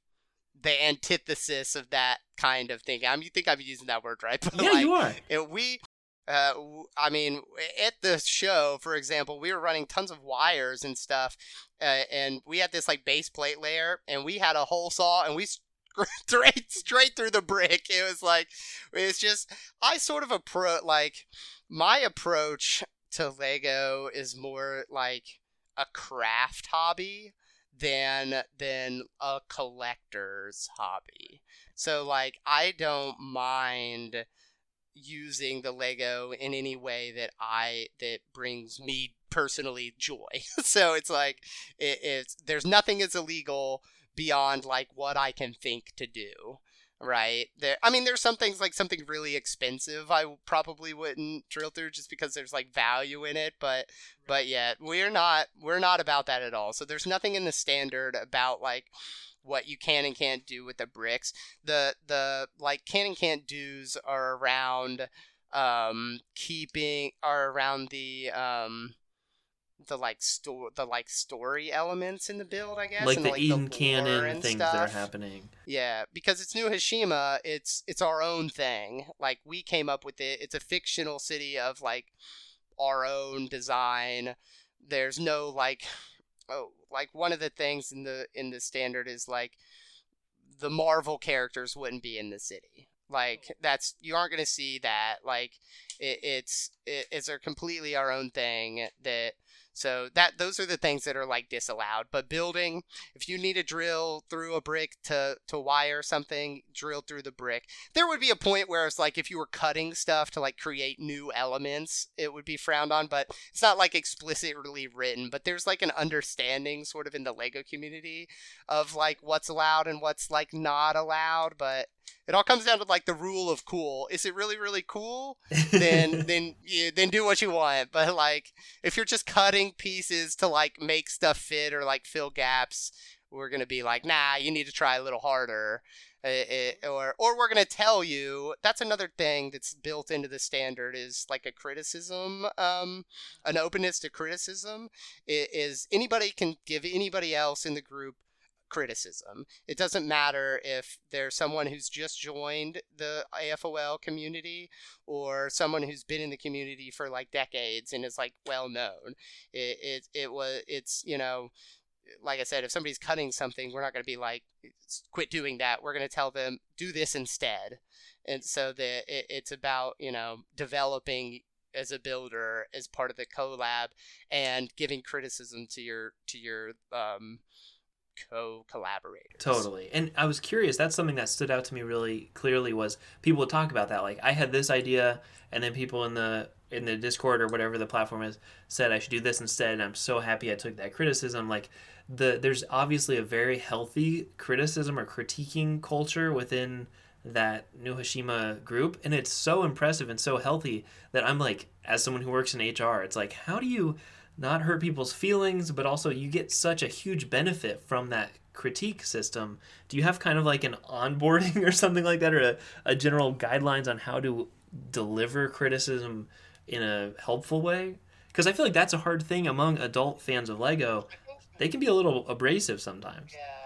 the antithesis of that kind of thing. I mean, you think I'm using that word right? (laughs) But yeah, like, you are. It, we, uh, I mean, at the show, for example, we were running tons of wires and stuff, uh, and we had this like base plate layer, and we had a hole saw, and we (laughs) straight straight through the brick. It was like, it's just I sort of approach like my approach to Lego is more like a craft hobby than than a collector's hobby. So like I don't mind using the Lego in any way that I that brings me personally joy. (laughs) so it's like it, it's there's nothing that's illegal beyond like what I can think to do right? There i mean there's some things like something really expensive i probably wouldn't drill through just because there's like value in it but but yet we're not we're not about that at all. So there's nothing in the standard about like what you can and can't do with the bricks. The the like can and can't do's are around um keeping are around the um the like store the like story elements in the build, I guess. Like and, the like, Eden canon things stuff. that are happening. Yeah, because it's New Hashima, it's it's our own thing. Like we came up with it. It's a fictional city of like our own design. There's no like oh like one of the things in the in the standard is like the Marvel characters wouldn't be in the city. Like that's you aren't gonna see that. Like it, it's it, it's completely our own thing that so that those are the things that are like disallowed. But building, if you need to drill through a brick to to wire something, drill through the brick. There would be a point where it's like if you were cutting stuff to like create new elements, it would be frowned on. But it's not like explicitly written. But there's like an understanding sort of in the Lego community of like what's allowed and what's like not allowed. But it all comes down to like the rule of cool. Is it really really cool? (laughs) then (laughs) then you, then do what you want. But like if you're just cutting pieces to like make stuff fit or like fill gaps, we're gonna be like, nah, you need to try a little harder. It, it, or or we're gonna tell you that's another thing that's built into the standard is like a criticism um an openness to criticism it is anybody can give anybody else in the group criticism. It doesn't matter if there's someone who's just joined the AFOL community or someone who's been in the community for like decades and is like well known. It it, it was it's you know like I said, if somebody's cutting something, we're not going to be like, quit doing that. We're going to tell them, do this instead. And so the, it, it's about, you know, developing as a builder as part of the collab and giving criticism to your, to your, um, co-collaborators. Totally. And I was curious, that's something that stood out to me really clearly was people would talk about that. Like I had this idea and then people in the in the Discord or whatever the platform is said I should do this instead and I'm so happy I took that criticism. Like the there's obviously a very healthy criticism or critiquing culture within that New Hashima group and it's so impressive and so healthy that I'm like as someone who works in HR, it's like how do you not hurt people's feelings, but also you get such a huge benefit from that critique system. Do you have kind of like an (laughs) onboarding or something like that, or a, a general guidelines on how to deliver criticism in a helpful way? Because I feel like that's a hard thing among adult fans of Lego. They can be a little abrasive sometimes. Yeah.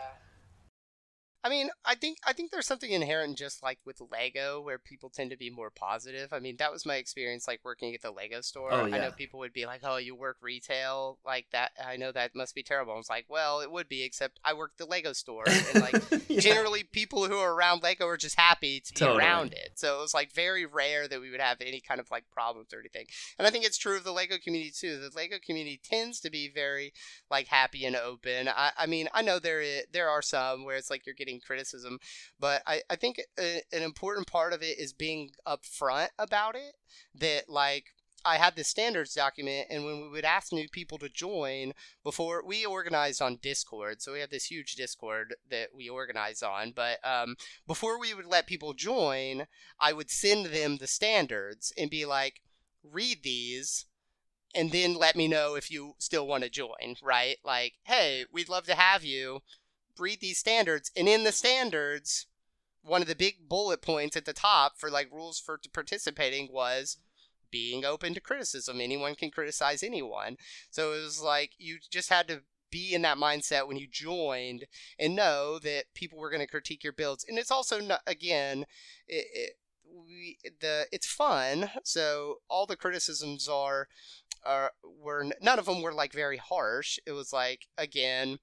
I mean, I think I think there's something inherent just like with Lego where people tend to be more positive. I mean, that was my experience like working at the Lego oh, store. Oh, I know people would be like, "Oh, you work retail like that." I know that must be terrible. I was like, "Well, it would be, except I work the Lego store." And like (laughs) Yeah. generally people who are around Lego are just happy to be Totally. around it. So it was like very rare that we would have any kind of like problems or anything. And I think it's true of the Lego community too. The Lego community tends to be very like happy and open. I, I mean, I know there there are some where it's like you're getting criticism, but I, I think a, an important part of it is being upfront about it. That like I had this standards document, and when we would ask new people to join, before we organized on Discord, so we have this huge Discord that we organize on. But um, before we would let people join, I would send them the standards and be like, read these and then let me know if you still want to join, right? Like, hey, we'd love to have you read these standards. And in the standards, one of the big bullet points at the top for like rules for participating was being open to criticism. Anyone can criticize anyone. So it was like you just had to be in that mindset when you joined and know that people were going to critique your builds. And it's also not, again, it, it, we the it's fun. So all the criticisms are are were none of them were like very harsh. It was like again,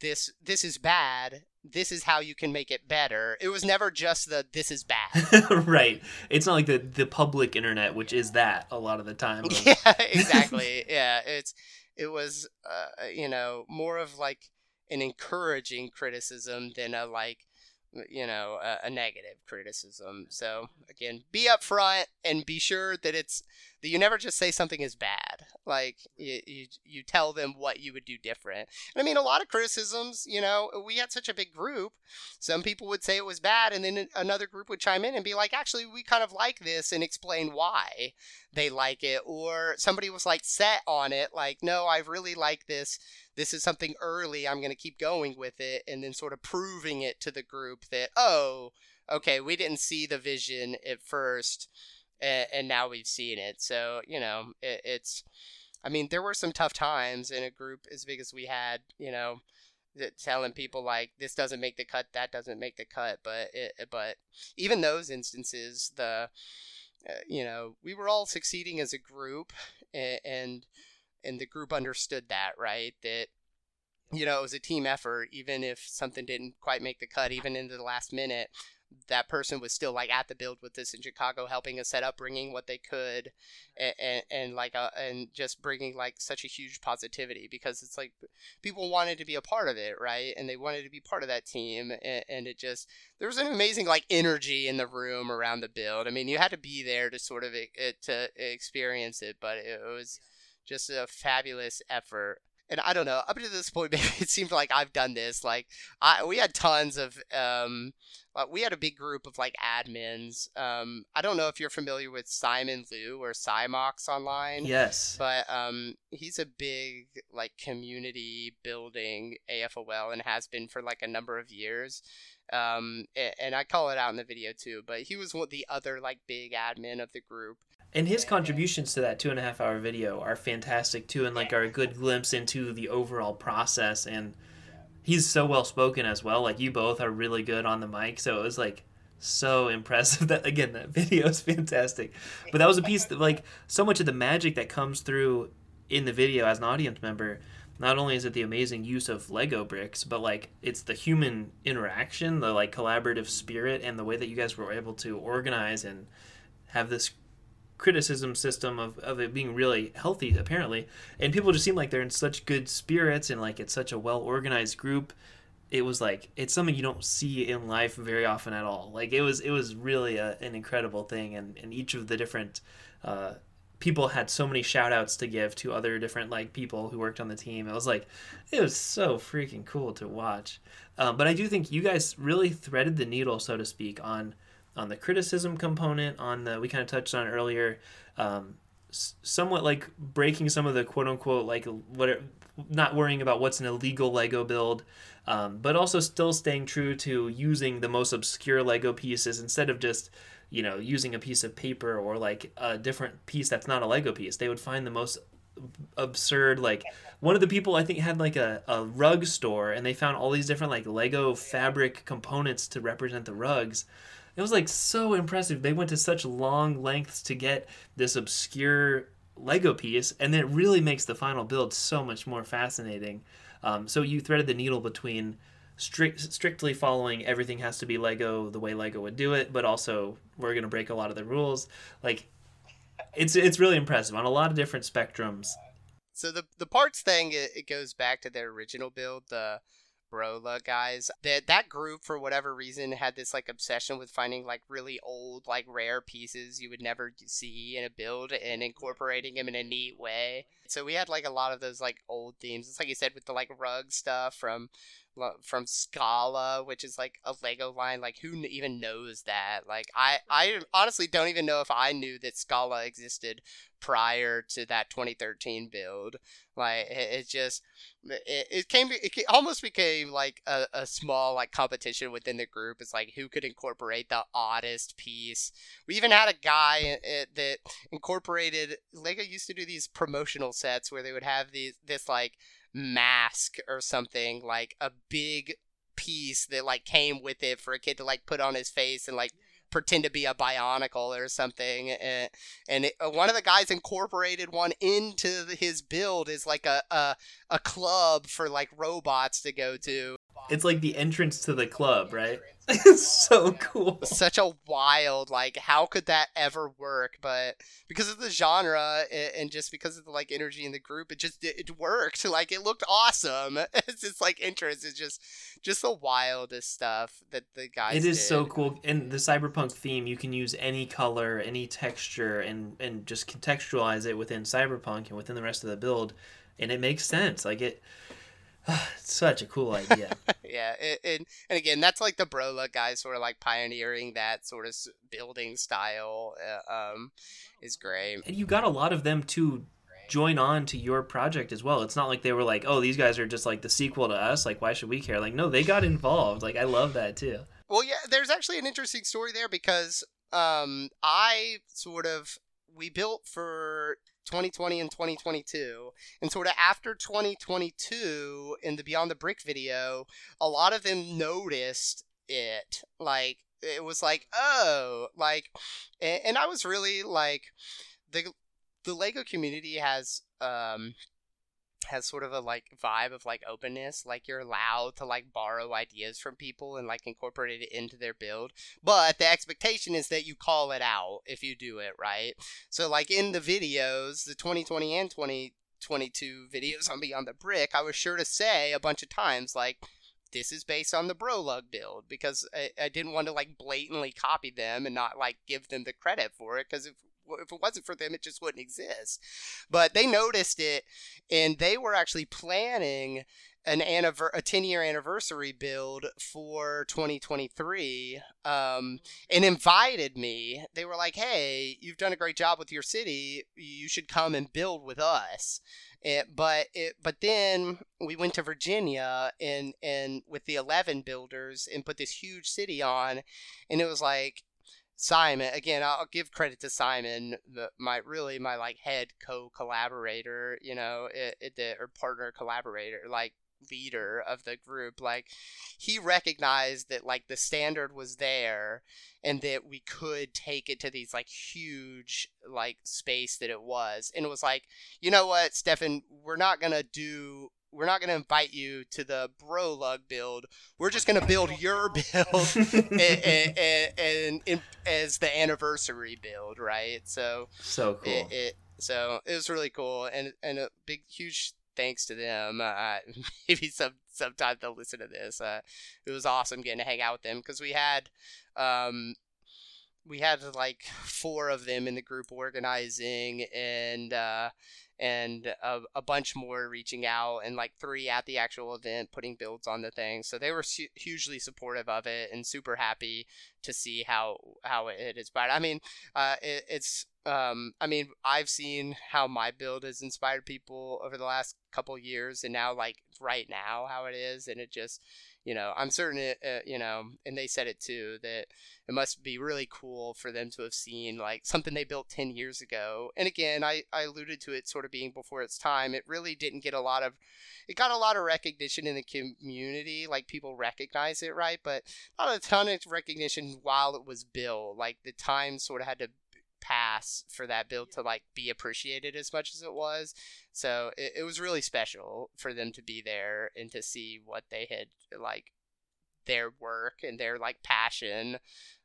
this this is bad. This is how you can make it better. It was never just the this is bad. (laughs) right. It's not like the the public internet, which is that a lot of the time. (laughs) yeah, (laughs) exactly. yeah, it's it was uh, you know more of like an encouraging criticism than a like you know a, a negative criticism. So again, be upfront and be sure that it's that you never just say something is bad. Like you, you you tell them what you would do different. And I mean, a lot of criticisms. You know, we had such a big group. Some people would say it was bad, and then another group would chime in and be like, "Actually, we kind of like this," and explain why they like it. Or somebody was like set on it, like, "No, I really like this. This is something early. I'm going to keep going with it," and then sort of proving it to the group that, "Oh, okay, we didn't see the vision at first, and, and now we've seen it." So you know, it, it's. I mean, there were some tough times in a group as big as we had. You know, telling people like this doesn't make the cut, that doesn't make the cut. But it, but even those instances, the uh, you know, we were all succeeding as a group, and, and and the group understood that, right? That you know it was a team effort, even if something didn't quite make the cut, even into the last minute. That person was still like at the build with us in Chicago, helping us set up, bringing what they could, and, and, and like uh, and just bringing like such a huge positivity because it's like people wanted to be a part of it, right? And they wanted to be part of that team, and, and it just there was an amazing like energy in the room around the build. I mean, you had to be there to sort of it, to experience it, but it was just a fabulous effort. And I don't know, up to this point, (laughs) maybe it seemed like I've done this. Like, I we had tons of, um, we had a big group of like admins. Um, I don't know if you're familiar with Simon Liu or Cymox online. Yes. But um, he's a big like community building AFOL and has been for like a number of years. Um, and I call it out in the video too. But he was one the other like big admin of the group. And his contributions to that two and a half hour video are fantastic too, and like are a good glimpse into the overall process. And he's so well spoken as well. Like you both are really good on the mic, so it was like so impressive. (laughs) That again, that video is fantastic. But that was a piece that like so much of the magic that comes through in the video as an audience member. Not only is it the amazing use of Lego bricks, but like it's the human interaction, the like collaborative spirit, and the way that you guys were able to organize and have this criticism system of, of it being really healthy apparently. And people just seem like they're in such good spirits and like it's such a well organized group. It was like it's something you don't see in life very often at all. Like it was it was really a, an incredible thing. And, and each of the different uh, people had so many shout outs to give to other different like people who worked on the team. It was like it was so freaking cool to watch. Um, but i do think you guys really threaded the needle so to speak on on the criticism component on the we kind of touched on earlier um, somewhat like breaking some of the quote unquote like what not worrying about what's an illegal Lego build, um, but also still staying true to using the most obscure Lego pieces instead of just you know using a piece of paper or like a different piece that's not a Lego piece. They would find the most absurd like one of the people i think had like a, a rug store and they found all these different like lego fabric components to represent the rugs it was like so impressive. They went to such long lengths to get this obscure lego piece and it really makes the final build so much more fascinating. Um, so you threaded the needle between strict, strictly following everything has to be lego the way lego would do it but also we're going to break a lot of the rules. Like it's it's really impressive on a lot of different spectrums. So the the parts thing it, it goes back to their original build, the Brolug guys. That that group for whatever reason had this like obsession with finding like really old like rare pieces you would never see in a build and incorporating them in a neat way. So we had like a lot of those like old themes. It's like you said with the like rug stuff from from Scala, which is like a Lego line. Like, who even knows that? Like, I, I honestly don't even know if I knew that Scala existed prior to that 2013 build. Like, it, it just, it, came, it almost became like a, a small like competition within the group. It's like who could incorporate the oddest piece. We even had a guy uh, uh, that incorporated. Lego used to do these promotional sets where they would have these this like mask or something like a big piece that like came with it for a kid to like put on his face and like pretend to be a bionicle or something and, and it, one of the guys incorporated one into his build is like a, a a club for like robots to go to it's like the entrance to the club, right? (laughs) (laughs) it's so cool. Such a wild, like, how could that ever work? But because of the genre and just because of the like energy in the group, it just it worked. (laughs) Like, it looked awesome. It's just like interest is just just the wildest stuff that the guys. It is did. so cool. In the cyberpunk theme, you can use any color, any texture, and and just contextualize it within cyberpunk and within the rest of the build, and it makes sense. Like it (sighs) Such a cool idea. (laughs) yeah, it, and again, that's like the Brolug guys sort of like pioneering that sort of building style. Uh, um, is great. And you got a lot of them to join on to your project as well. It's not like they were like, "Oh, these guys are just like the sequel to us. Like, why should we care?" Like, no, they got involved. Like, I love that too. Well, yeah, there's actually an interesting story there because um, I sort of we built for 2020 and 2022. And sort of after 2022 in the Beyond the Brick video, a lot of them noticed it. Like, it was like, oh, like, and, I was really like, the, the Lego community has, um, has sort of a like vibe of like openness like you're allowed to like borrow ideas from people and like incorporate it into their build but the expectation is that you call it out if you do it right? So like in the videos the 2020 and 2022 videos on beyond the brick i was sure to say a bunch of times like this is based on the Brolug build because I, I didn't want to like blatantly copy them and not like give them the credit for it because if if it wasn't for them, it just wouldn't exist. But they noticed it, and they were actually planning an anniver- a 10 year anniversary build for 2023 um, and invited me. They were like hey you've done a great job with your city. You should come and build with us. It, but it, but then we went to Virginia and and with the 11 builders and put this huge city on and it was like Simon again. I'll give credit to Simon, my really my like head co-collaborator, you know, it, it, the, or partner collaborator, like leader of the group. Like he recognized that like the standard was there, and that we could take it to these like huge like space that it was, and it was like, you know what, Stefan, we're not gonna do we're not going to invite you to the Brolug build. We're just going to build your (laughs) build (laughs) and, and, and, and, as the anniversary build, right? So so cool. It, it, so it was really cool, and and a big huge thanks to them. Uh, (laughs) maybe some sometime they'll listen to this. Uh, it was awesome getting to hang out with them because we had. Um, we had like four of them in the group organizing and uh, and a, a bunch more reaching out, and like three at the actual event putting builds on the thing. So they were su- hugely supportive of it and super happy to see how how it inspired. I mean, uh, it, it's um, I mean, I've seen how my build has inspired people over the last couple years, and now like right now how it is, and it just you know, I'm certain it, uh, you know, and they said it too, that it must be really cool for them to have seen like something they built 10 years ago. And again, I, I alluded to it sort of being before its time. It really didn't get a lot of, it got a lot of recognition in the community. Like people recognize it, right? But not a ton of recognition while it was built. Like the time sort of had to pass for that build to like be appreciated as much as it was. So it, it was really special for them to be there and to see what they had like their work and their like passion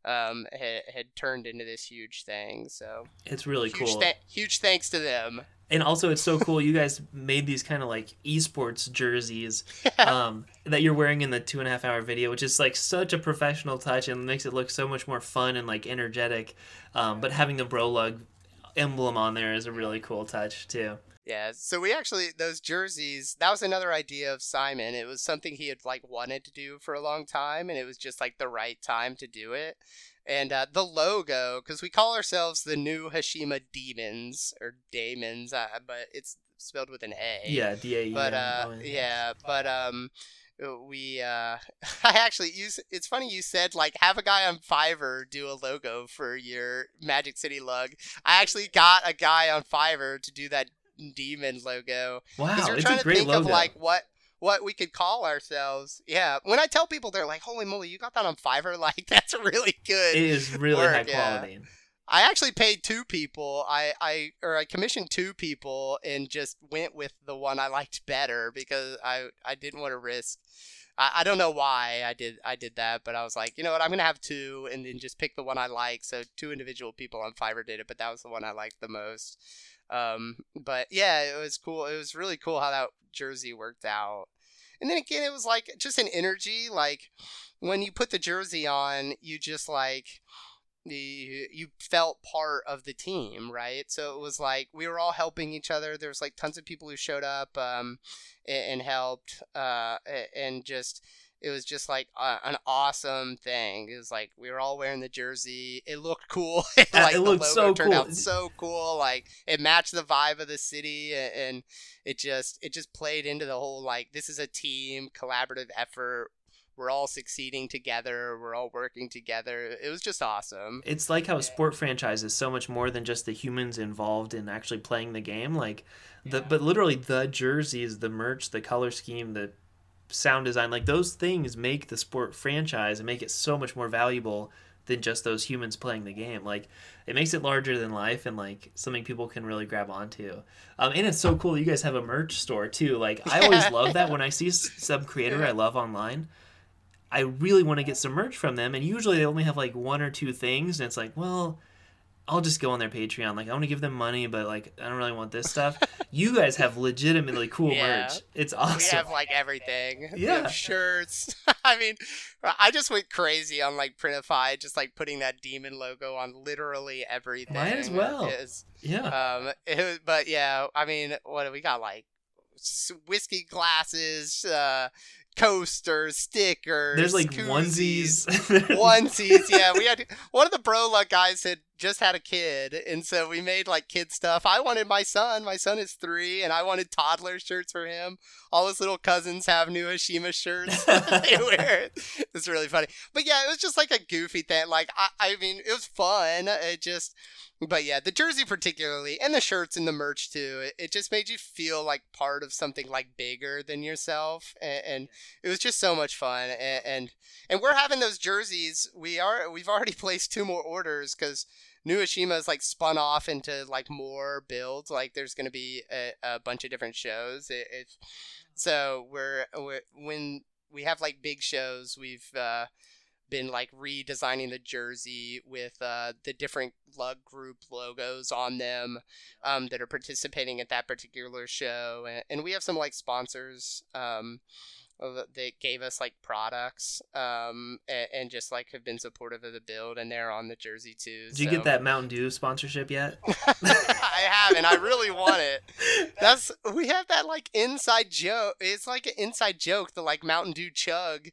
um, had, had turned into this huge thing. So it's really huge cool. Th- huge thanks to them. And also, it's so cool. You guys made these kind of like esports jerseys (laughs) um, that you're wearing in the two and a half hour video, which is like such a professional touch and makes it look so much more fun and like energetic. Um, but having the Brolug emblem on there is a really cool touch too. Yeah, so we actually those jerseys. That was another idea of Simon. It was something he had like wanted to do for a long time, and it was just like the right time to do it. And uh, the logo, because we call ourselves the new Hashima Demons or Damons, uh, but it's spelled with an A. Yeah, D A. But uh, yeah, but um, we uh, (laughs) I actually use. It's funny you said like have a guy on Fiverr do a logo for your Magic City lug. I actually got a guy on Fiverr to do that demon logo. Wow, we're it's trying a great to think logo. of like what what we could call ourselves. Yeah, when I tell people, they're like, "Holy moly, you got that on Fiverr! (laughs) Like that's really good." It is really work, high yeah. quality. I actually paid two people. I, I or I commissioned two people and just went with the one I liked better because I I didn't want to risk. I, I don't know why I did I did that, but I was like, you know what, I'm gonna have two and then just pick the one I like. So two individual people on Fiverr did it, but that was the one I liked the most. Um, but yeah, it was cool. It was really cool how that jersey worked out. And then again, it was like just an energy. Like when you put the jersey on, you just like the you felt part of the team, right? So it was like we were all helping each other. There was like tons of people who showed up um, and, and helped, uh, and just it was just like a, an awesome thing. It was like we were all wearing the jersey. It looked cool. (laughs) like it looked so turned cool. out so cool. Like it matched the vibe of the city, and it just it just played into the whole like this is a team collaborative effort. We're all succeeding together. We're all working together. It was just awesome. It's like how a sport franchise is so much more than just the humans involved in actually playing the game. Like the but literally the jerseys, the merch, the color scheme, the sound design, like those things make the sport franchise and make it so much more valuable than just those humans playing the game. Like it makes it larger than life and like something people can really grab onto. Um, and it's so cool. You guys have a merch store too. Like I always (laughs) love that when I see some creator I love online. I really want to get some merch from them, and usually they only have like one or two things, and it's like, well, I'll just go on their Patreon. Like I want to give them money, but like I don't really want this stuff. you guys have legitimately cool Yeah. merch. It's awesome. We have like everything. (laughs) Yeah. have shirts. (laughs) I mean, I just went crazy on like Printify, just like putting that demon logo on literally everything. Might as well. Is, yeah. um, it but yeah, I mean, what do we got? Like whiskey glasses, uh, coasters, stickers. There's like koozies, onesies. (laughs) onesies. Yeah, we had one of the Brolug guys had just had a kid, and so we made like kid stuff. I wanted my son. My son is three, and I wanted toddler shirts for him. All his little cousins have new Hashima shirts (laughs) they (laughs) wear. It. It's really funny. But yeah, it was just like a goofy thing. Like I, I mean, it was fun. It just. But yeah, the jersey particularly, and the shirts and the merch too. It, it just made you feel like part of something like bigger than yourself, and, and it was just so much fun. And, and and we're having those jerseys. We are we've already (laughs) placed two more orders because New Hashima is like spun off into like more builds. Like there's gonna be a, a bunch of different shows. It, it's so we're, we're when we have like big shows, we've uh, been like redesigning the jersey with uh, the different lug group logos on them um, that are participating at that particular show, and, and we have some like sponsors. Um, they gave us like products um and, and, just like have been supportive of the build and they're on the jersey too did so. you get that mountain dew sponsorship yet? (laughs) I haven't. I really want it. (laughs) That's we have that like inside joke it's like an inside joke the like mountain dew chug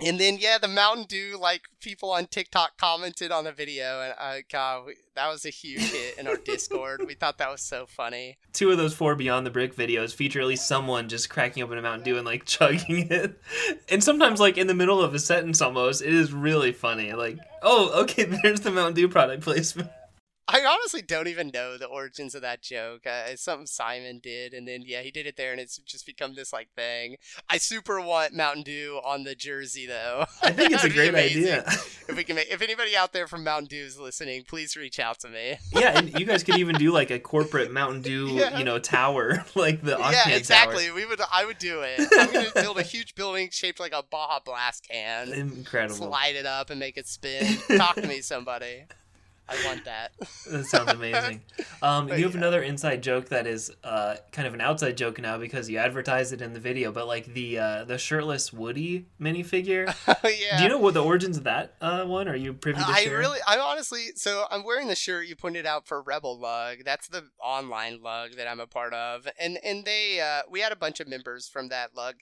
and then yeah, the Mountain Dew like people on TikTok commented on the video, and uh, God, we, that was a huge hit in our Discord. we thought that was so funny. Two of those four Beyond the Brick videos feature at least someone just cracking open a Mountain Dew and like (laughs) chugging it, and sometimes like in the middle of a sentence almost. It is really funny. Like, oh, okay, (laughs) there's the Mountain Dew product placement. I honestly don't even know the origins of that joke. Uh, it's something Simon did, and then yeah, he did it there, and it's just become this like thing. I super want Mountain Dew on the jersey, though. (laughs) I think it's a great idea. if we can make, if anybody out there from Mountain Dew is listening, please reach out to me. (laughs) yeah, and you guys could even do like a corporate Mountain Dew, (laughs) yeah. you know, tower, like the Octan Yeah, exactly. Tower. We would. I would do it. I'm gonna build a huge building shaped like a Baja Blast can. Incredible. Slide it up and make it spin. Talk to me, somebody. I want that. (laughs) that sounds amazing. Um, you have yeah. another inside joke that is uh, kind of an outside joke now because you advertised it in the video, but like the uh, the shirtless Woody minifigure. (laughs) yeah. Do you know what the origins of that uh, one? Are you privy to I share? really, I honestly, so I'm wearing the shirt you pointed out for Rebel Lug. That's the online lug that I'm a part of, and and they uh, we had a bunch of members from that lug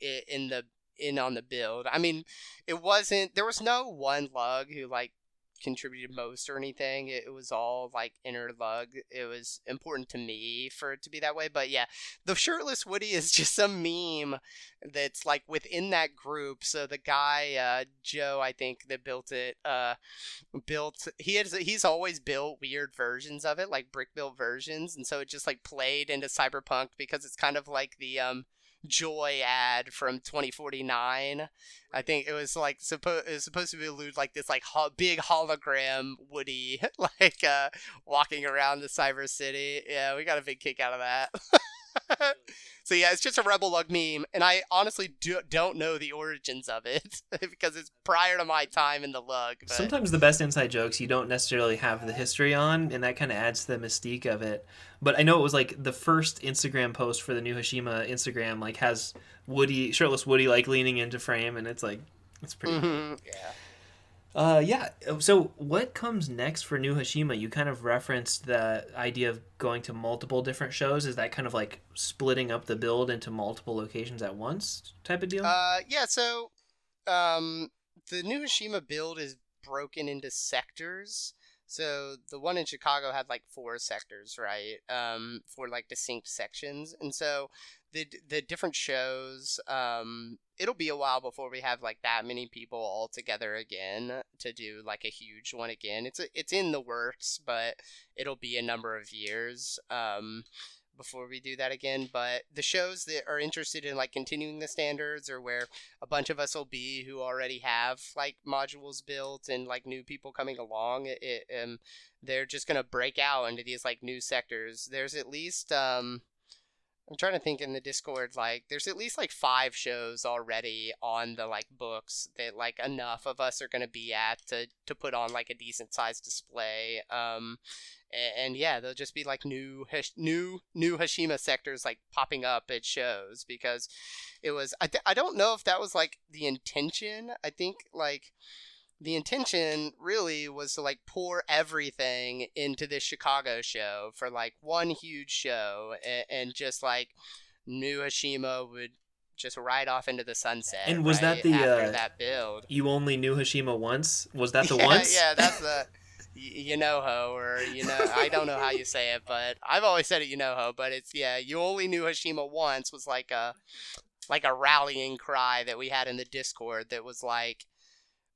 in the in on the build. I mean, it wasn't there was no one lug who like contributed most or anything. It, was all like inner lug. It was important to me for it to be that way. But yeah, the shirtless Woody is (laughs) just a meme that's like within that group. So the guy uh, Joe, I think that built it, uh, built he has he's always built weird versions of it, like brick built versions, and so it just like played into cyberpunk because it's kind of like the um Joi ad from 2049 i think it was like supposed it was supposed to be allude like this like ho- big hologram woody (laughs) like uh walking around the cyber city. Yeah we got a big kick out of that (laughs) (laughs) So yeah, it's just a Rebel Lug meme, and I honestly do, don't know the origins of it (laughs) because it's prior to my time in the lug. But... Sometimes the best inside jokes you don't necessarily have the history on, and that kind of adds to the mystique of it. But I know it was like the first Instagram post for the new Hashima Instagram, like has Woody, shirtless Woody, like leaning into frame, and it's like it's pretty. Mm-hmm. Yeah. Uh, yeah. So, what comes next for New Hashima? You kind of referenced the idea of going to multiple different shows. Is that kind of like splitting up the build into multiple locations at once type of deal? Uh, yeah. So, um, the New Hashima build is broken into sectors. So the one in Chicago had like four sectors, right? Um, for like distinct sections, and so the the different shows. Um, it'll be a while before we have like that many people all together again to do like a huge one again. It's a, it's in the works, but it'll be a number of years. Um, before we do that again. But the shows that are interested in like continuing the standards or where a bunch of us will be who already have like modules built and like new people coming along, it, um, they're just gonna break out into these like new sectors. There's at least um, I'm trying to think in the Discord, like, there's at least like five shows already on the like books that like enough of us are gonna be at to to put on like a decent sized display. Um, and, and yeah, there'll just be like new new new Hashima sectors like popping up at shows because it was I th- I don't know if that was like the intention. I think like the intention really was to like pour everything into this Chicago show for like one huge show and, and just like New Hashima would just ride off into the sunset. And was right, that the after uh, that build? You only New Hashima once. Was (laughs) that the yeah, once? Yeah, that's the (laughs) you know ho or you know I don't know how you say it, but I've always said it you know ho. But it's yeah, you only New Hashima once was like a like a rallying cry that we had in the Discord that was like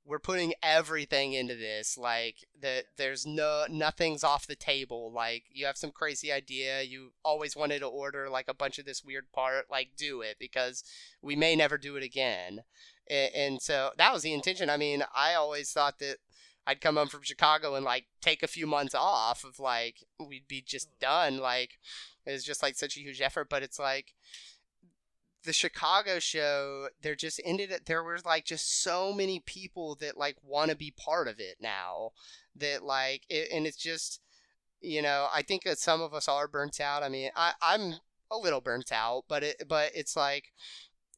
we're putting everything into this like that there's no nothing's off the table. Like you have some crazy idea you always wanted to order like a bunch of this weird part like do it because we may never do it again. And, and so that was the intention. I mean i always thought that i'd come home from chicago and like take a few months off of like we'd be just done. Like it's just like such a huge effort but it's like the Chicago show, there just ended it. There was like just so many people that like want to be part of it now. That like, it, and it's just, you know, I think that some of us are burnt out. I mean, I I'm a little burnt out, but it but it's like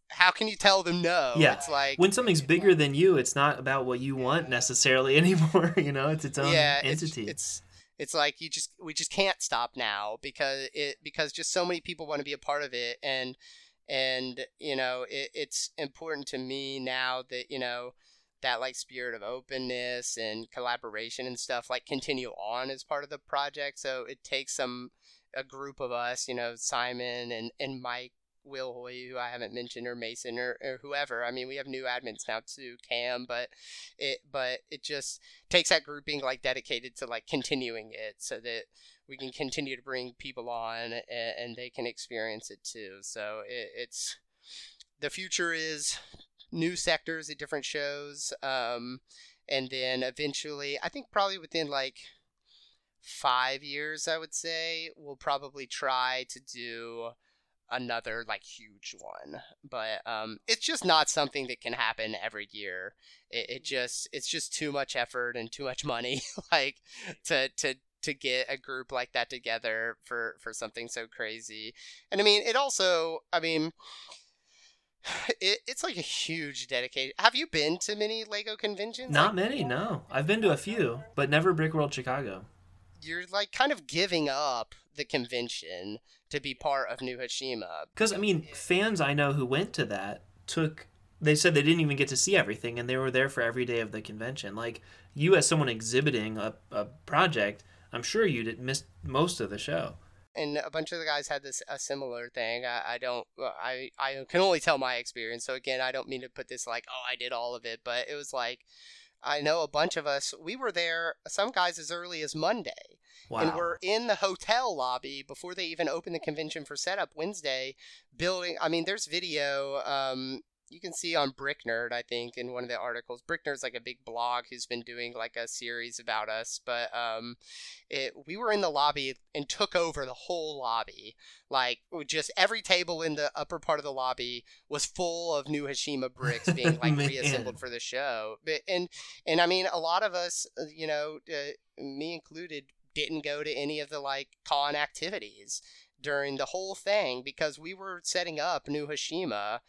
how can you tell them no? Yeah. It's like when something's bigger than you, it's not about what you want necessarily (laughs) anymore. You know, it's its own yeah, it's, entity. it's it's like you just we just can't stop now because it because just so many people want to be a part of it and and you know it, it's important to me now that you know that like spirit of openness and collaboration and stuff like continue on as part of the project. So it takes some a group of us you know simon and and mike will hoy who i haven't mentioned or mason or, or whoever. I mean we have new admins now too cam but it but it just takes that grouping like dedicated to like continuing it so that we can continue to bring people on and, and they can experience it too. So it, it's the future is new sectors at different shows um, and then eventually i think probably within like five years i would say we'll probably try to do another like huge one. But um it's just not something that can happen every year. It, it just it's just too much effort and too much money (laughs) like to to to get a group like that together for for something so crazy and i mean it also i mean (sighs) it, it's like a huge dedication have you been to many lego conventions not Like, many, no. I've been to a few, but never Brickworld Chicago. you're like kind of giving up the convention to be part of new hashima Because I mean, fans I know who went to that took. They said they didn't even get to see everything, and they were there for every day of the convention. Like you, as someone exhibiting a, a project, I'm sure you did missed most of the show. and a bunch of the guys had this a similar thing. I, I don't I I can only tell my experience. So again, I don't mean to put this like oh I did all of it, but it was like I know a bunch of us we were there. Some guys as early as Monday, Wow. and we're in the hotel lobby before they even open the convention for setup Wednesday. Building. I mean, there's video. Um, you can see on BrickNerd, I think, in one of the articles. BrickNerd's like a big blog who's been doing like a series about us. But um, it we were in the lobby and took over the whole lobby. Like just every table in the upper part of the lobby was full of new Hashima bricks being (laughs) like reassembled for the show. But and and I mean, a lot of us, uh, you know, uh, me included, didn't go to any of the like con activities during the whole thing because we were setting up new Hashima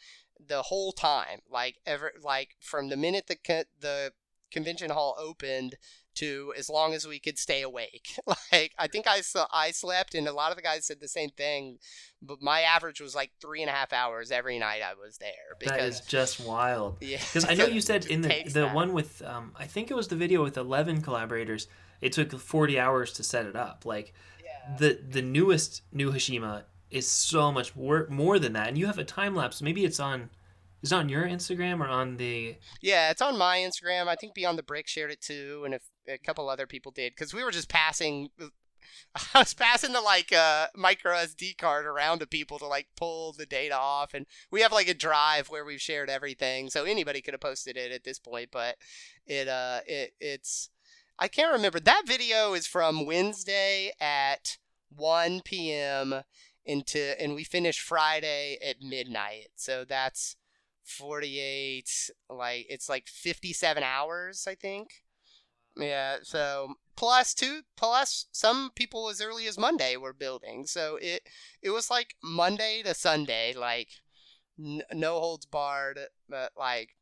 the whole time like ever like from the minute the co- the convention hall opened to as long as we could stay awake (laughs) like i think i saw i slept and a lot of the guys said the same thing but my average was like three and a half hours every night i was there that is because just wild. (laughs) yeah Because I know you said (laughs) in the the that. one with um, I think it was the video with eleven collaborators. It took forty hours to set it up. Like the the newest new Hashima is so much wor- more than that, and you have a time lapse. Maybe it's on is it on your Instagram or on the Yeah, it's on my Instagram. I think Beyond the Brick shared it too, and if a couple other people did, because we were just passing. (laughs) I was passing the like uh, micro SD card around to people to like pull the data off, and we have like a drive where we've shared everything, so anybody could have posted it at this point. But it uh it it's I can't remember that video is from Wednesday at 1 p.m. into and we finished Friday at midnight, so that's 48 like it's like 57 hours i think. Yeah so plus two plus some people as early as monday were building. So it it was like monday to sunday like n- no holds barred but like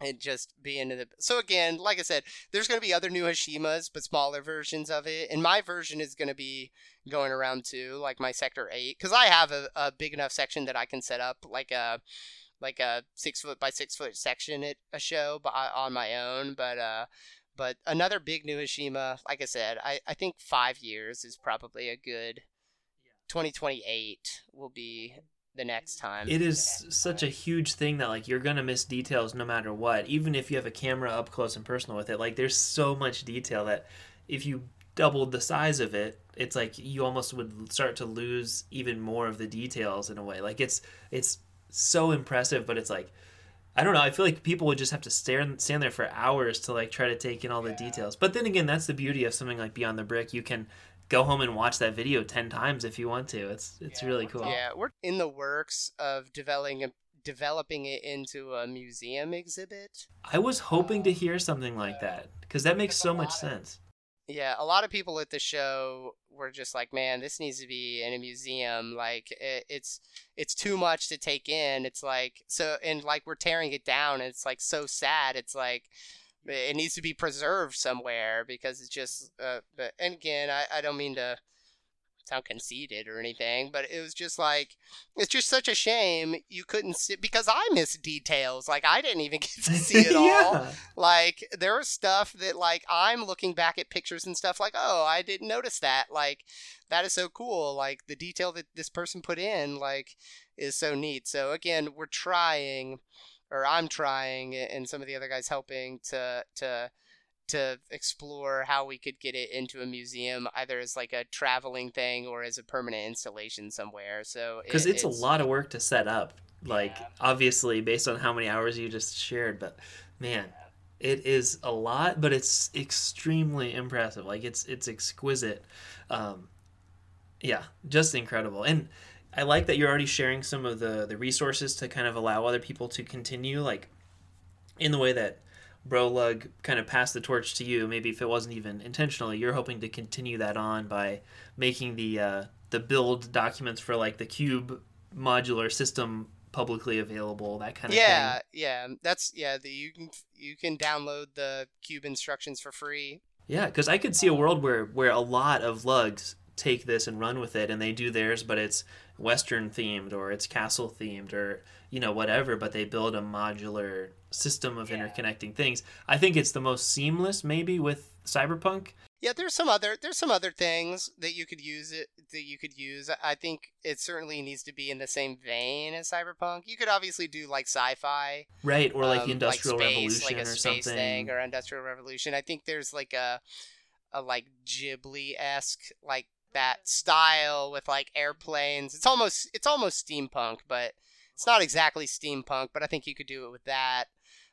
and just be in the so again like i said there's going to be other new hashimas but smaller versions of it and my version is going to be going around too like my sector 8 because i have a, a big enough section that i can set up like a like a six foot by six foot section at a show but on my own but uh but another big new Hashima, like I said, I, I think five years is probably a good 2028 will be the next time. It is such a huge thing that like you're gonna miss details no matter what, even if you have a camera up close and personal with it. Like there's so much detail that if you doubled the size of it, it's like you almost would start to lose even more of the details in a way. Like it's it's so impressive, but it's like I don't know. I feel like people would just have to stare stand there for hours to like try to take in all the details. But then again, that's the beauty of something like Beyond the Brick. You can go home and watch that video ten times if you want to. It's it's really cool. Yeah, we're in the works of developing developing it into a museum exhibit. I was hoping to hear something like that because that makes so much sense. Yeah, a lot of people at the show we're just like, man, this needs to be in a museum. Like it, it's it's too much to take in. It's like so, and like we're tearing it down. And it's like so sad. It's like it needs to be preserved somewhere because it's just. Uh, but and again, I I don't mean to sound conceited or anything, but it was just like it's just such a shame you couldn't see because I miss details. Like I didn't even (laughs) get to see it (laughs) all. yeah. Like there was stuff that like I'm looking back at pictures and stuff like, oh, I didn't notice that. Like that is so cool. Like the detail that this person put in, like, is so neat. So again, we're trying, or I'm trying, and some of the other guys helping to to to explore how we could get it into a museum, either as like a traveling thing or as a permanent installation somewhere. So because it- it's, a lot of work to set up like Yeah. obviously based on how many hours you just shared but man it is a lot but it's extremely impressive like it's it's exquisite um yeah just incredible and i like that you're already sharing some of the the resources to kind of allow other people to continue like in the way that Brolug kind of passed the torch to you. Maybe if it wasn't even intentionally, you're hoping to continue that on by making the uh, the build documents for like the cube modular system publicly available. That kind of yeah, thing. yeah. Yeah. That's yeah. The, you can you can download the cube instructions for free. Yeah, because I could see a world where where a lot of lugs take this and run with it, and they do theirs, but it's Western themed or it's castle themed or you know whatever. But they build a modular system of Yeah. interconnecting things. I think it's the most seamless, maybe with Cyberpunk. Yeah, there's some other there's some other things that you could use it that you could use. I think it certainly needs to be in the same vein as cyberpunk. You could obviously do like sci-fi, Right, or like um, the Industrial space, Revolution like or something. thing, or Industrial Revolution. I think there's like a a like Ghibli esque like that style with like airplanes. It's almost it's almost steampunk, but it's not exactly steampunk. But I think you could do it with that.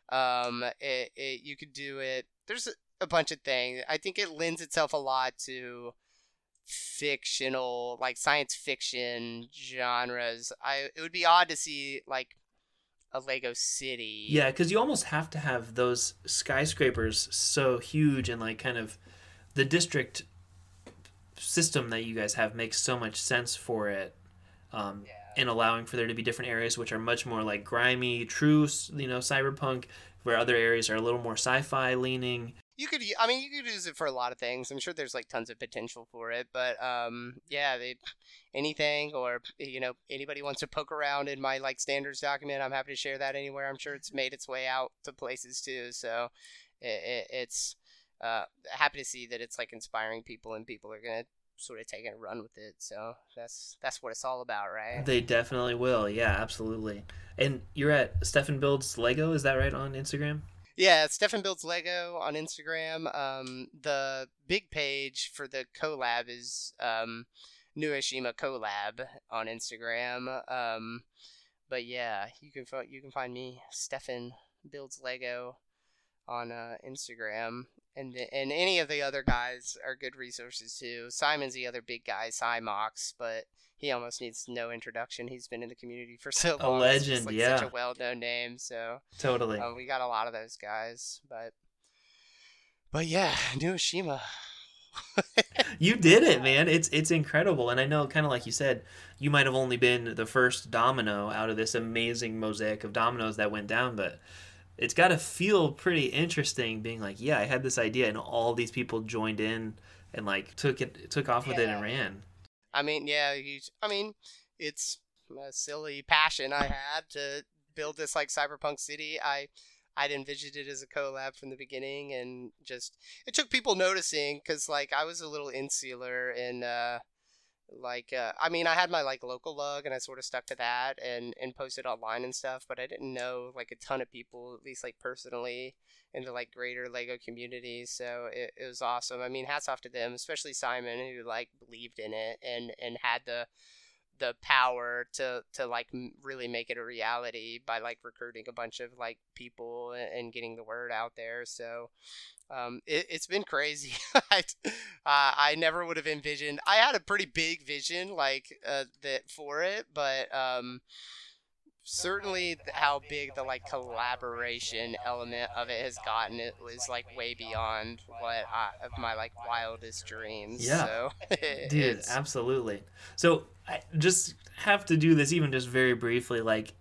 Um, it, it you could do it. There's a, bunch of things. I think it lends itself a lot to fictional like science fiction genres. I it would be odd to see like a Lego city. Yeah, because you almost have to have those skyscrapers so huge and like kind of the district system that you guys have makes so much sense for it. Um, and allowing for there to be different areas which are much more like grimy, true, you know, cyberpunk, where other areas are a little more sci-fi leaning. You could, I mean, you could use it for a lot of things. I'm sure there's like tons of potential for it, but um, yeah, they, anything or you know anybody wants to poke around in my like standards document, I'm happy to share that anywhere. I'm sure it's made its way out to places too, so it, it, it's uh, happy to see that it's like inspiring people and people are gonna sort of take it and run with it. So that's that's what it's all about, right? They definitely will. Yeah, absolutely. And you're at Stefan Builds Lego, is that right on Instagram? Yeah, Stefan builds Lego on Instagram. Um, the big page for the collab is um, New Hashima collab on Instagram. Um, but yeah, you can you can find me Stefan builds Lego on uh, Instagram, and and any of the other guys are good resources too. Simon's the other big guy, Cymox, but he almost needs no introduction. He's been in the community for so long. A legend, like, yeah. Such a well-known name, so. Totally. Um, we got a lot of those guys, but but yeah, New Hashima. (laughs) You did it, man. It's it's incredible. And I know kind of like you said, you might have only been the first domino out of this amazing mosaic of dominoes that went down, but it's got to feel pretty interesting being like, yeah, I had this idea and all these people joined in and like took it took off with it and ran. I mean, yeah, you, I mean, it's a silly passion I had to build this like cyberpunk city. I I'd envisioned it as a collab from the beginning, and just it took people noticing because like I was a little insular in uh like uh, I mean I had my like local lug and I sort of stuck to that and and posted online and stuff, but I didn't know like a ton of people at least like personally in the like greater Lego community. So it, it was awesome. I mean, hats off to them, especially Simon who like believed in it and and had the the power to to like really make it a reality by like recruiting a bunch of like people and, getting the word out there. So um, it, it's been crazy. (laughs) I, uh, I never would have envisioned. I had a pretty big vision like uh, that for it, but um, certainly how big the like collaboration element of it has gotten it was like way beyond what I, of my like wildest dreams Yeah. so (laughs) Dude, absolutely. So I just have to do this even just very briefly, like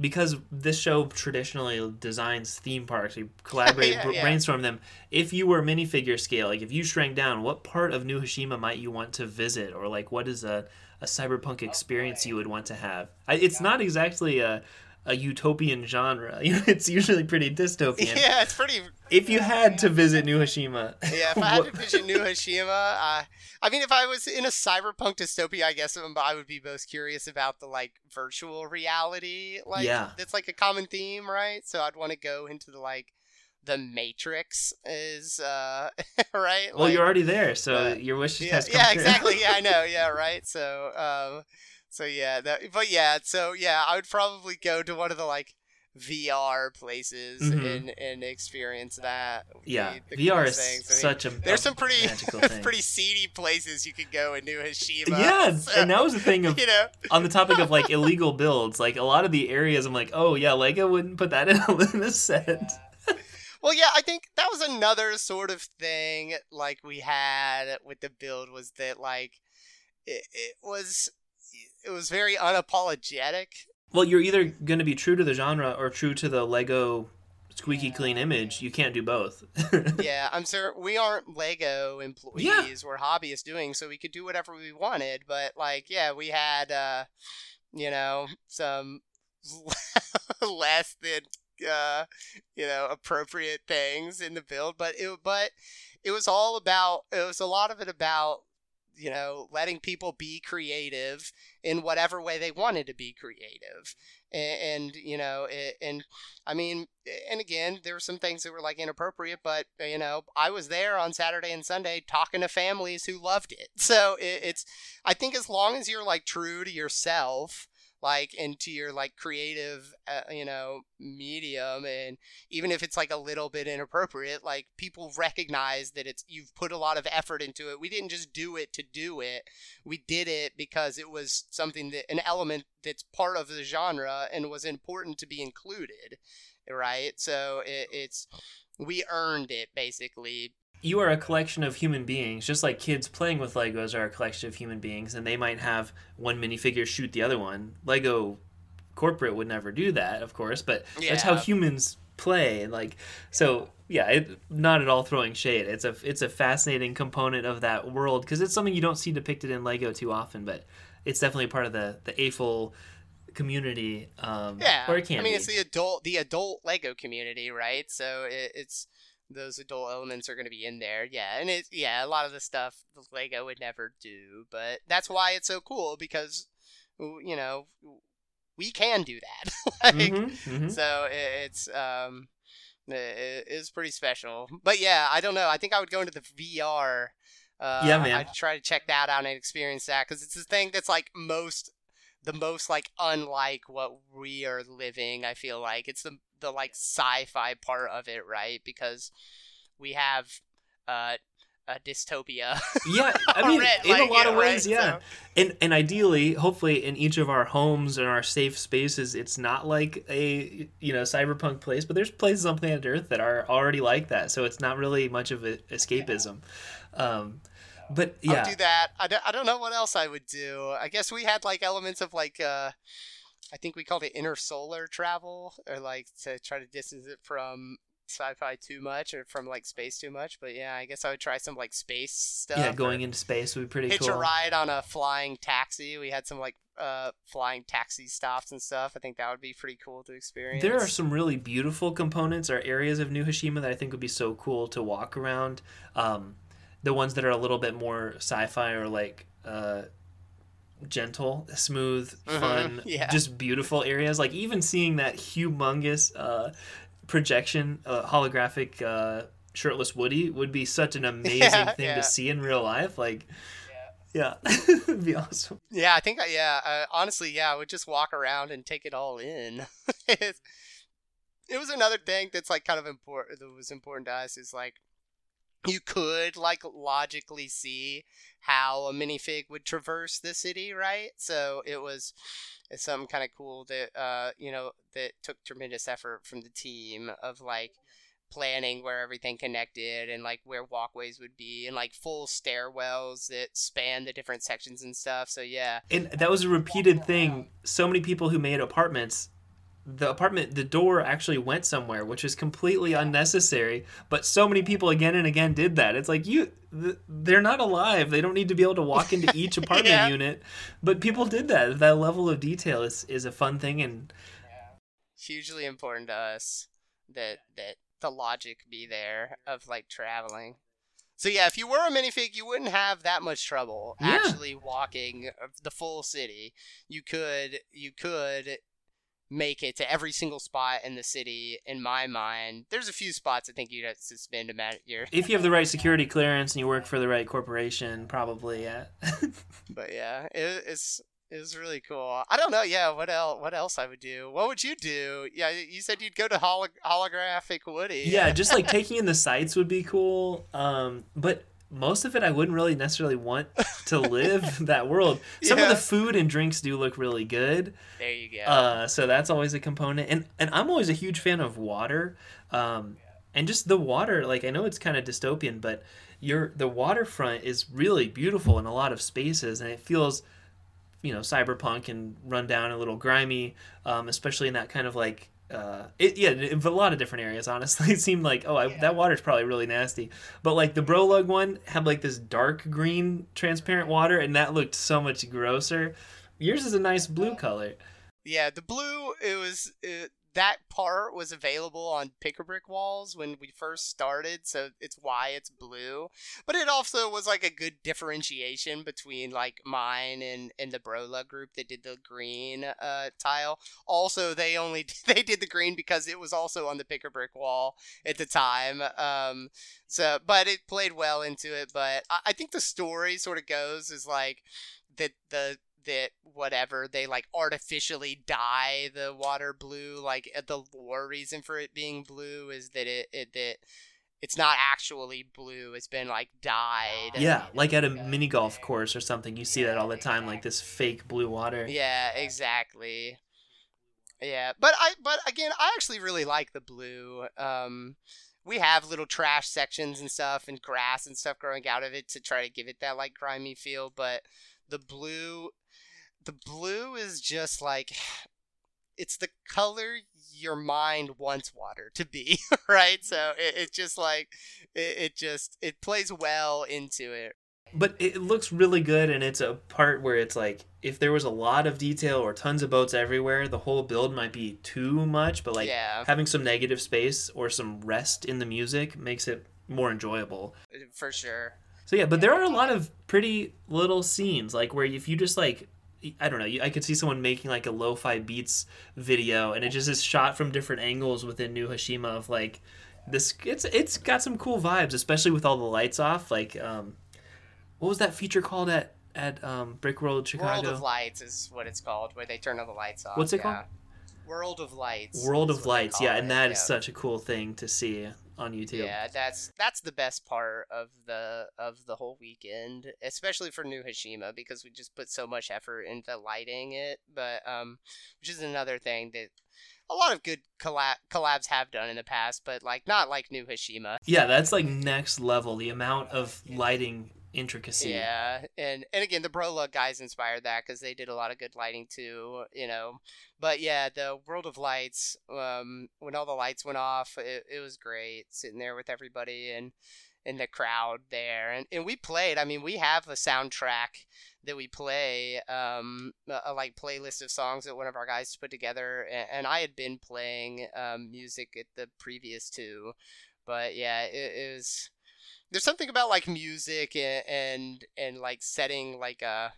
because this show traditionally designs theme parks, we (laughs) collaborate, Yeah, yeah. brainstorm them. If you were minifigure scale, like if you shrank down, what part of New Hashima might you want to visit, or like what is a a cyberpunk experience you would want to have? I, it's not exactly a a utopian genre. (laughs) You know, it's usually pretty dystopian. yeah it's pretty If you had to visit New Hashima, yeah if i had to (laughs) visit new hashima uh, i mean if i was in a cyberpunk dystopia i guess um, i would be most curious about the like virtual reality like Yeah. that's like a common theme right so i'd want to go into the like the matrix is uh (laughs) right well, Like- you're already there, so uh, your wish yeah, has come yeah true. exactly yeah i know (laughs) yeah right so um so yeah that but yeah so yeah i would probably go to one of the like vr places Mhm. and and experience that yeah, be the VR coolest is things. I mean, such a there's some pretty (laughs) pretty seedy places you could go in new hashima yeah, so, and that was the thing of you know on the topic of like illegal builds. Like a lot of the areas, I'm like, oh yeah, Lego wouldn't put that in a, set. Well, yeah, I think that was another sort of thing like we had with the build was that like it, it was it was very unapologetic. Well, you're either going to be true to the genre or true to the Lego squeaky clean image. You can't do both. (laughs) yeah, I'm sure we aren't Lego employees. Yeah. We're hobbyists doing so we could do whatever we wanted, but like yeah, we had uh you know some (laughs) less than uh you know appropriate things in the build, but it but it was all about it was a lot of it about you know letting people be creative in whatever way they wanted to be creative. And, and you know it, and i mean and again there were some things that were like inappropriate but you know i was there on saturday and sunday talking to families who loved it. (laughs) So it, it's i think as long as you're like true to yourself like into your like creative uh, you know medium and even if it's like a little bit inappropriate like people recognize that it's you've put a lot of effort into it. We didn't just do it to do it. We did it because it was something that an element that's part of the genre and was important to be included right? So it, it's we earned it basically you are a collection of human beings, just like kids playing with Legos are a collection of human beings, and they might have one minifigure shoot the other one. Lego corporate would never do that, of course, but that's how humans play. Like, so yeah, it, not at all throwing shade. It's a it's a fascinating component of that world because it's something you don't see depicted in Lego too often, but it's definitely part of the the AFOL community. Um, yeah or it can i mean be. it's the adult the adult lego community right so it, it's those adult elements are going to be in there yeah and it yeah a lot of the stuff the lego would never do but that's why it's so cool because you know we can do that (laughs) like Mhm, mhm. so it, it's um it, it's pretty special but yeah i don't know i think i would go into the vr uh, Yeah, man. I'd try to check that out and experience that because it's the thing that's like most, the most like unlike what we are living. I feel like it's the the like sci-fi part of it, right? Because we have uh, a dystopia. (laughs) Yeah, I mean, already, in like, a lot yeah, of ways, right? yeah. So- And and ideally, hopefully, in each of our homes and our safe spaces, it's not like a you know cyberpunk place, but there's places on planet Earth that are already like that, so it's not really much of a escapism. Um, but I'll yeah, do that. I don't, I don't know what else I would do. I guess we had like elements of like uh I think we called it intersolar travel or like to try to distance it from sci-fi too much or from like space too much. But yeah, I guess I would try some like space stuff. yeah, going into space would be pretty hitch cool. a ride on a flying taxi. We had some like uh flying taxi stops and stuff. I think that would be pretty cool to experience. There are some really beautiful components or areas of New Hashima that I think would be so cool to walk around. Um, the ones that are a little bit more sci-fi or like uh, gentle, smooth, Mhm, fun, (laughs) yeah. just beautiful areas. Like even seeing that humongous uh, projection, uh, holographic uh, shirtless Woody would be such an (laughs) amazing Yeah, thing yeah. to see in real life. Like, yeah, (laughs) it'd be awesome. Yeah, I think yeah. Uh, honestly, yeah, I would just walk around and take it all in. it was another thing that's like kind of important. That was important to us is like you could like logically see how a minifig would traverse the city, right? So it was it's something kind of cool that uh you know that took tremendous effort from the team of like planning where everything connected and like where walkways would be and like full stairwells that span the different sections and stuff. So yeah. And that was a repeated thing. So many people who made apartments the apartment the door actually went somewhere which is completely unnecessary but so many people again and again did that it's like you they're not alive they don't need to be able to walk into each (laughs) apartment yeah. unit but people did that that level of detail is is a fun thing and yeah. hugely important to us that that the logic be there of like traveling so yeah, if you were a minifig, you wouldn't have that much trouble yeah. actually walking uh, the full city. You could you could make it to every single spot in the city in my mind there's a few spots i think you'd have to spend a minute your if you have the right security clearance and you work for the right corporation probably yeah (laughs) but yeah it, it's it was really cool. I don't know. Yeah, what else? What else I would do? What would you do? Yeah, you said you'd go to holo- holographic Woody. Yeah, just like (laughs) taking in the sights would be cool. Um, but most of it I wouldn't really necessarily want to live (laughs) that world. Some yeah. of the food and drinks do look really good. There you go. Uh, so that's always a component, and and I'm always a huge fan of water, um, and just the water. Like I know it's kind of dystopian, but your the waterfront is really beautiful in a lot of spaces, and it feels, you know, cyberpunk and run down, a little grimy, um, especially in that kind of like uh, it, yeah, in a lot of different areas. Honestly, (laughs) it seemed like oh, I, yeah. that water's probably really nasty. But like the Brolug one had like this dark green transparent water, and that looked so much grosser. Yours is a nice blue color. Yeah, the blue it was it, that part was available on Pick a Brick walls when we first started, so it's why it's blue. But it also was like a good differentiation between like mine and and the Brolug group that did the green uh, tile. Also, they only (laughs) they did the green because it was also on the Pick a Brick wall at the time. Um, so, but it played well into it. But I, I think the story sort of goes is like that the that whatever they like artificially dye the water blue like uh, the lore reason for it being blue is that it, it that it's not actually blue it's been like dyed yeah like at a mini golf course or something you see that all the time like this fake blue water. Yeah exactly. Yeah but i but again i actually really like the blue um we have little trash sections and stuff and grass and stuff growing out of it to try to give it that like grimy feel but the blue the blue is just like (sighs) it's the color your mind wants water to be, (laughs) right? So mm-hmm. it, it just like it, it just it plays well into it. But it looks really good, and it's a part where it's like if there was a lot of detail or tons of boats everywhere, the whole build might be too much. But like yeah. having some negative space or some rest in the music makes it more enjoyable. For sure. So yeah, but there are a lot of pretty little scenes like where if you just like I don't know. I could see someone making like a lo-fi beats video, and it just is shot from different angles within New Hashima of like this. It's it's got some cool vibes, especially with all the lights off. Like, um, what was that feature called at at um, Brickworld Chicago? World of Lights is what it's called, where they turn all the lights off. What's it yeah. called? World of Lights. World of Lights, yeah, and that is such a cool thing to see on YouTube. Yeah, that's that's the best part of the of the whole weekend, especially for New Hashima because we just put so much effort into lighting it. But um, which is another thing that a lot of good collab- collabs have done in the past, but like not like New Hashima. Yeah, that's like next level. The amount of lighting intricacy. Yeah, and and again, the Brolug guys inspired that because they did a lot of good lighting too, you know. But yeah, the World of Lights, um, when all the lights went off, it, it was great sitting there with everybody and in the crowd there, and and we played. I mean, we have a soundtrack that we play, um, a, a like playlist of songs that one of our guys put together, and, and I had been playing um, music at the previous two, but yeah, it, it was there's something about like music and and, and like setting like a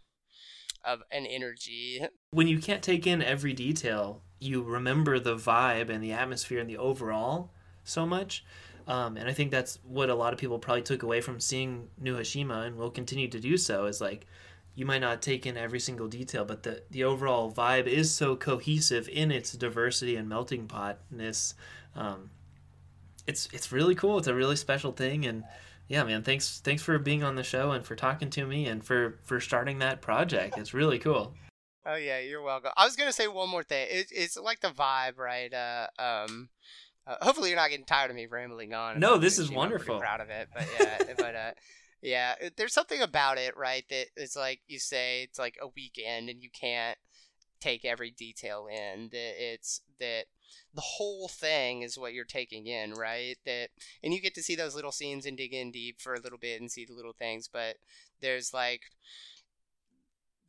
of an energy. When you can't take in every detail, you remember the vibe and the atmosphere and the overall so much. Um, and I think that's what a lot of people probably took away from seeing New Hashima and will continue to do so is like you might not take in every single detail, but the, the overall vibe is so cohesive in its diversity and melting potness um, it's it's really cool. It's a really special thing, and yeah, man, thanks thanks for being on the show and for talking to me and for for starting that project. It's really cool. Oh yeah, you're welcome. I was gonna say one more thing. It, it's like the vibe, right? Uh, um, uh, hopefully you're not getting tired of me rambling on. No, this is wonderful. I'm proud of it, but yeah, (laughs) but uh, yeah, there's something about it, right? That it's like you say, it's like a weekend, and you can't take every detail in. That it's that the whole thing is what you're taking in, right? That and you get to see those little scenes and dig in deep for a little bit and see the little things, but there's like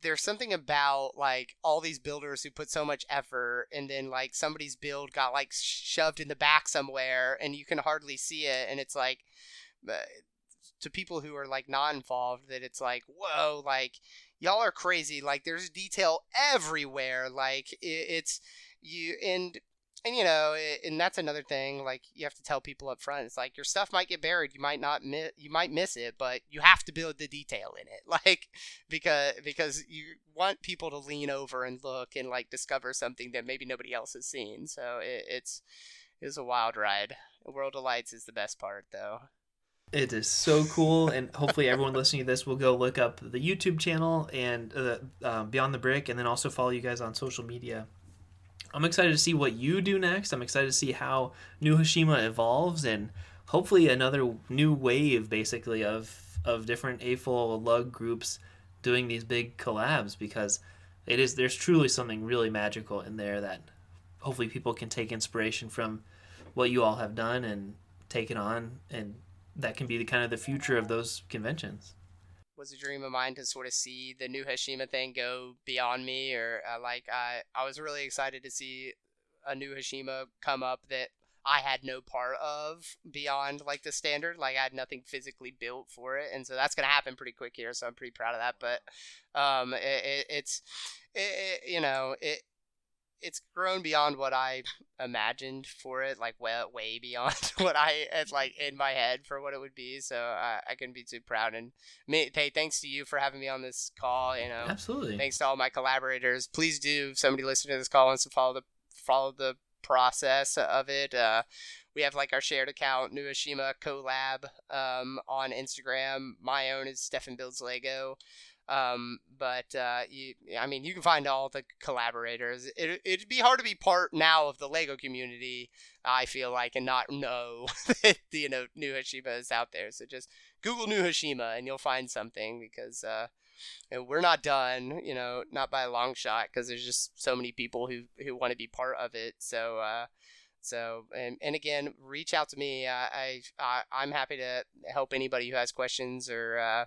there's something about like all these builders who put so much effort and then like somebody's build got like shoved in the back somewhere and you can hardly see it and it's like uh, to people who are like not involved that it's like whoa like y'all are crazy like there's detail everywhere like it's you and and you know and that's another thing like you have to tell people up front it's like your stuff might get buried you might not miss you might miss it but you have to build the detail in it. (laughs) Like because because you want people to lean over and look and like discover something that maybe nobody else has seen so it, it's it's a wild ride. World of lights is the best part though. It is so cool, and hopefully everyone listening to this will go look up the YouTube channel and uh, uh, Beyond the Brick, and then also follow you guys on social media. I'm excited to see what you do next. I'm excited to see how New Hashima evolves, and hopefully another new wave, basically, of of different AFOL lug groups doing these big collabs because it is there's truly something really magical in there that hopefully people can take inspiration from what you all have done and take it on and that can be the kind of the future of those conventions was a dream of mine to sort of see the new Hashima thing go beyond me, or uh, like I I was really excited to see a new Hashima come up that I had no part of beyond like the standard. Like I had nothing physically built for it, and so that's gonna happen pretty quick here. So I'm pretty proud of that. But um, it, it, it's it, you know it it's grown beyond what I imagined for it, like way, way beyond (laughs) what I had like in my head for what it would be. So I, I can be too proud. And me, hey, thanks to you for having me on this call. You know, absolutely. Thanks to all my collaborators. Please do. If somebody listening to this call wants to follow the follow the process of it. Uh, we have like our shared account, New Hashima Collab, um, on Instagram. My own is Stefan Builds Lego. Um, but uh, you, I mean, you can find all the collaborators. It, it'd be hard to be part now of the Lego community. I feel like, and not know (laughs) that you know New Hashima is out there. So just Google New Hashima and you'll find something because uh, and we're not done. You know, not by a long shot because there's just so many people who who want to be part of it. So. Uh, so, and, and again, reach out to me. Uh, I, I am happy to help anybody who has questions or uh,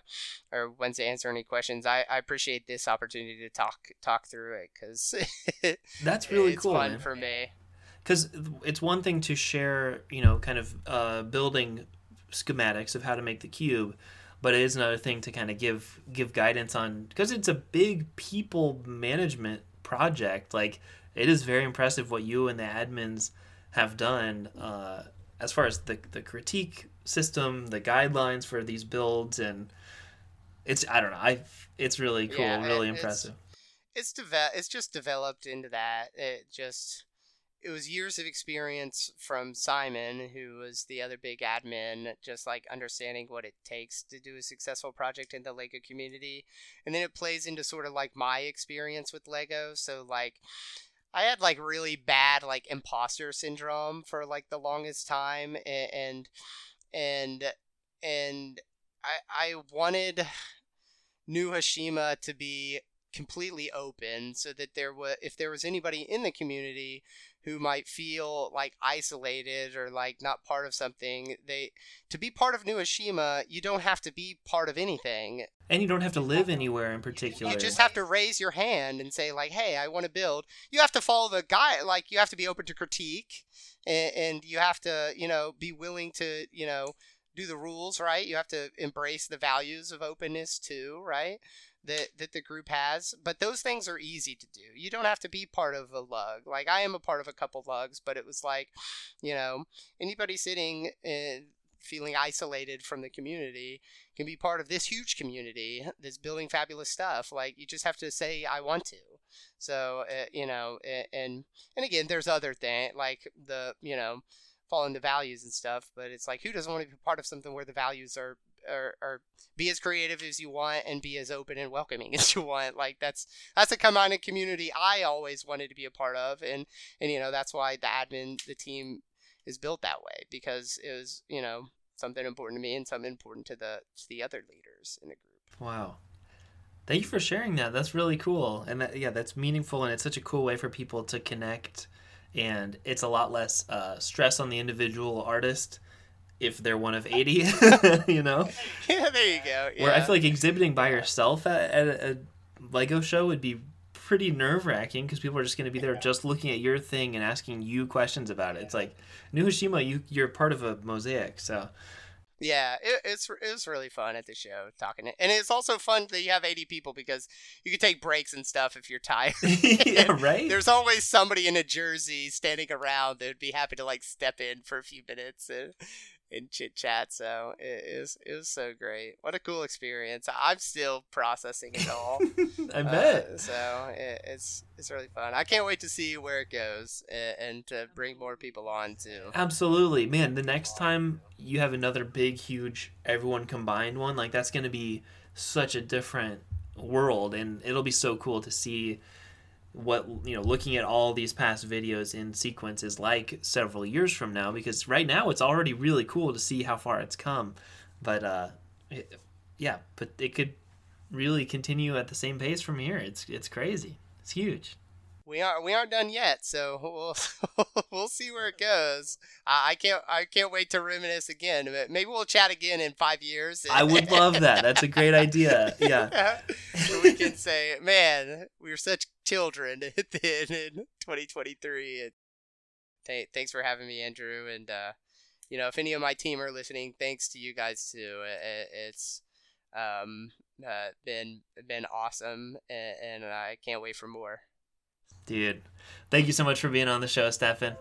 or wants to answer any questions. I, I appreciate this opportunity to talk talk through it because (laughs) that's really it's cool. Fun man. for me. Because it's one thing to share, you know, kind of uh, building schematics of how to make the cube, but it is another thing to kind of give give guidance on because it's a big people management project. Like it is very impressive what you and the admins have done uh, as far as the the critique system, the guidelines for these builds, and it's I don't know, I it's really cool, yeah, really impressive. It's, it's deve- it's just developed into that. It just it was years of experience from Simon, who was the other big admin, just like understanding what it takes to do a successful project in the Lego community. And then it plays into sort of like my experience with Lego. So, like, I had like really bad like imposter syndrome for like the longest time, and and and I I wanted New Hashima to be completely open so that there was if there was anybody in the community who might feel like isolated or like not part of something they to be part of new hashima you don't have to be part of anything. And you don't have to live anywhere in particular. You just have to raise your hand and say like hey i want to build. You have to follow the guy like you have to be open to critique and, and you have to you know be willing to you know do the rules right? You have to embrace the values of openness too right that that the group has but those things are easy to do. You don't have to be part of a lug. Like i am a part of a couple lugs but it was like you know anybody sitting in, feeling isolated from the community can be part of this huge community that's building fabulous stuff. Like you just have to say i want to. So uh, you know and and again there's other thing like the you know fall into values and stuff. But it's like who doesn't want to be part of something where the values are or, or be as creative as you want and be as open and welcoming (laughs) as you want. Like that's that's a kind of community I always wanted to be a part of, and and you know that's why the admin the team is built that way because it was you know something important to me and something important to the to the other leaders in the group. Wow. Thank you for sharing that. That's really cool. And that, yeah, that's meaningful and it's such a cool way for people to connect and it's a lot less uh, stress on the individual artist if they're one of 80 (laughs) (laughs) you know (laughs) yeah there you go yeah. where i feel like exhibiting by yourself at, at a lego show would be pretty nerve-wracking because people are just going to be there just looking at your thing and asking you questions about it it's like New Hashima you you're part of a mosaic so yeah, it, it's it was really fun at the show talking, and it's also fun that you have eighty people because you can take breaks and stuff if you're tired. yeah, right. There's always somebody in a jersey standing around that would be happy to like step in for a few minutes and and chit chat. So it is it was so great. What a cool experience. I'm still processing it all. (laughs) I bet. Uh, so it, it's it's really fun. I can't wait to see where it goes and, and to bring more people on too. Absolutely, man. The next time you have another big, huge, everyone combined one, like that's going to be such a different world, and it'll be so cool to see what you know looking at all these past videos in sequence is like several years from now because right now it's already really cool to see how far it's come. But uh it, yeah but it could really continue at the same pace from here. It's it's crazy. It's huge we aren't we aren't done yet, so (laughs) we'll we'll see where it goes. I, I can't I can't wait to reminisce again. Maybe we'll chat again in five years. I would (laughs) love that. That's a great idea. Yeah, (laughs) we can say, man, we were such children then in 2023. And th- thanks for having me, Andrew. And uh, you know, if any of my team are listening, thanks to you guys too. It, it's um, uh, been been awesome, and, and I can't wait for more. Dude, thank you so much for being on the show, Stefan.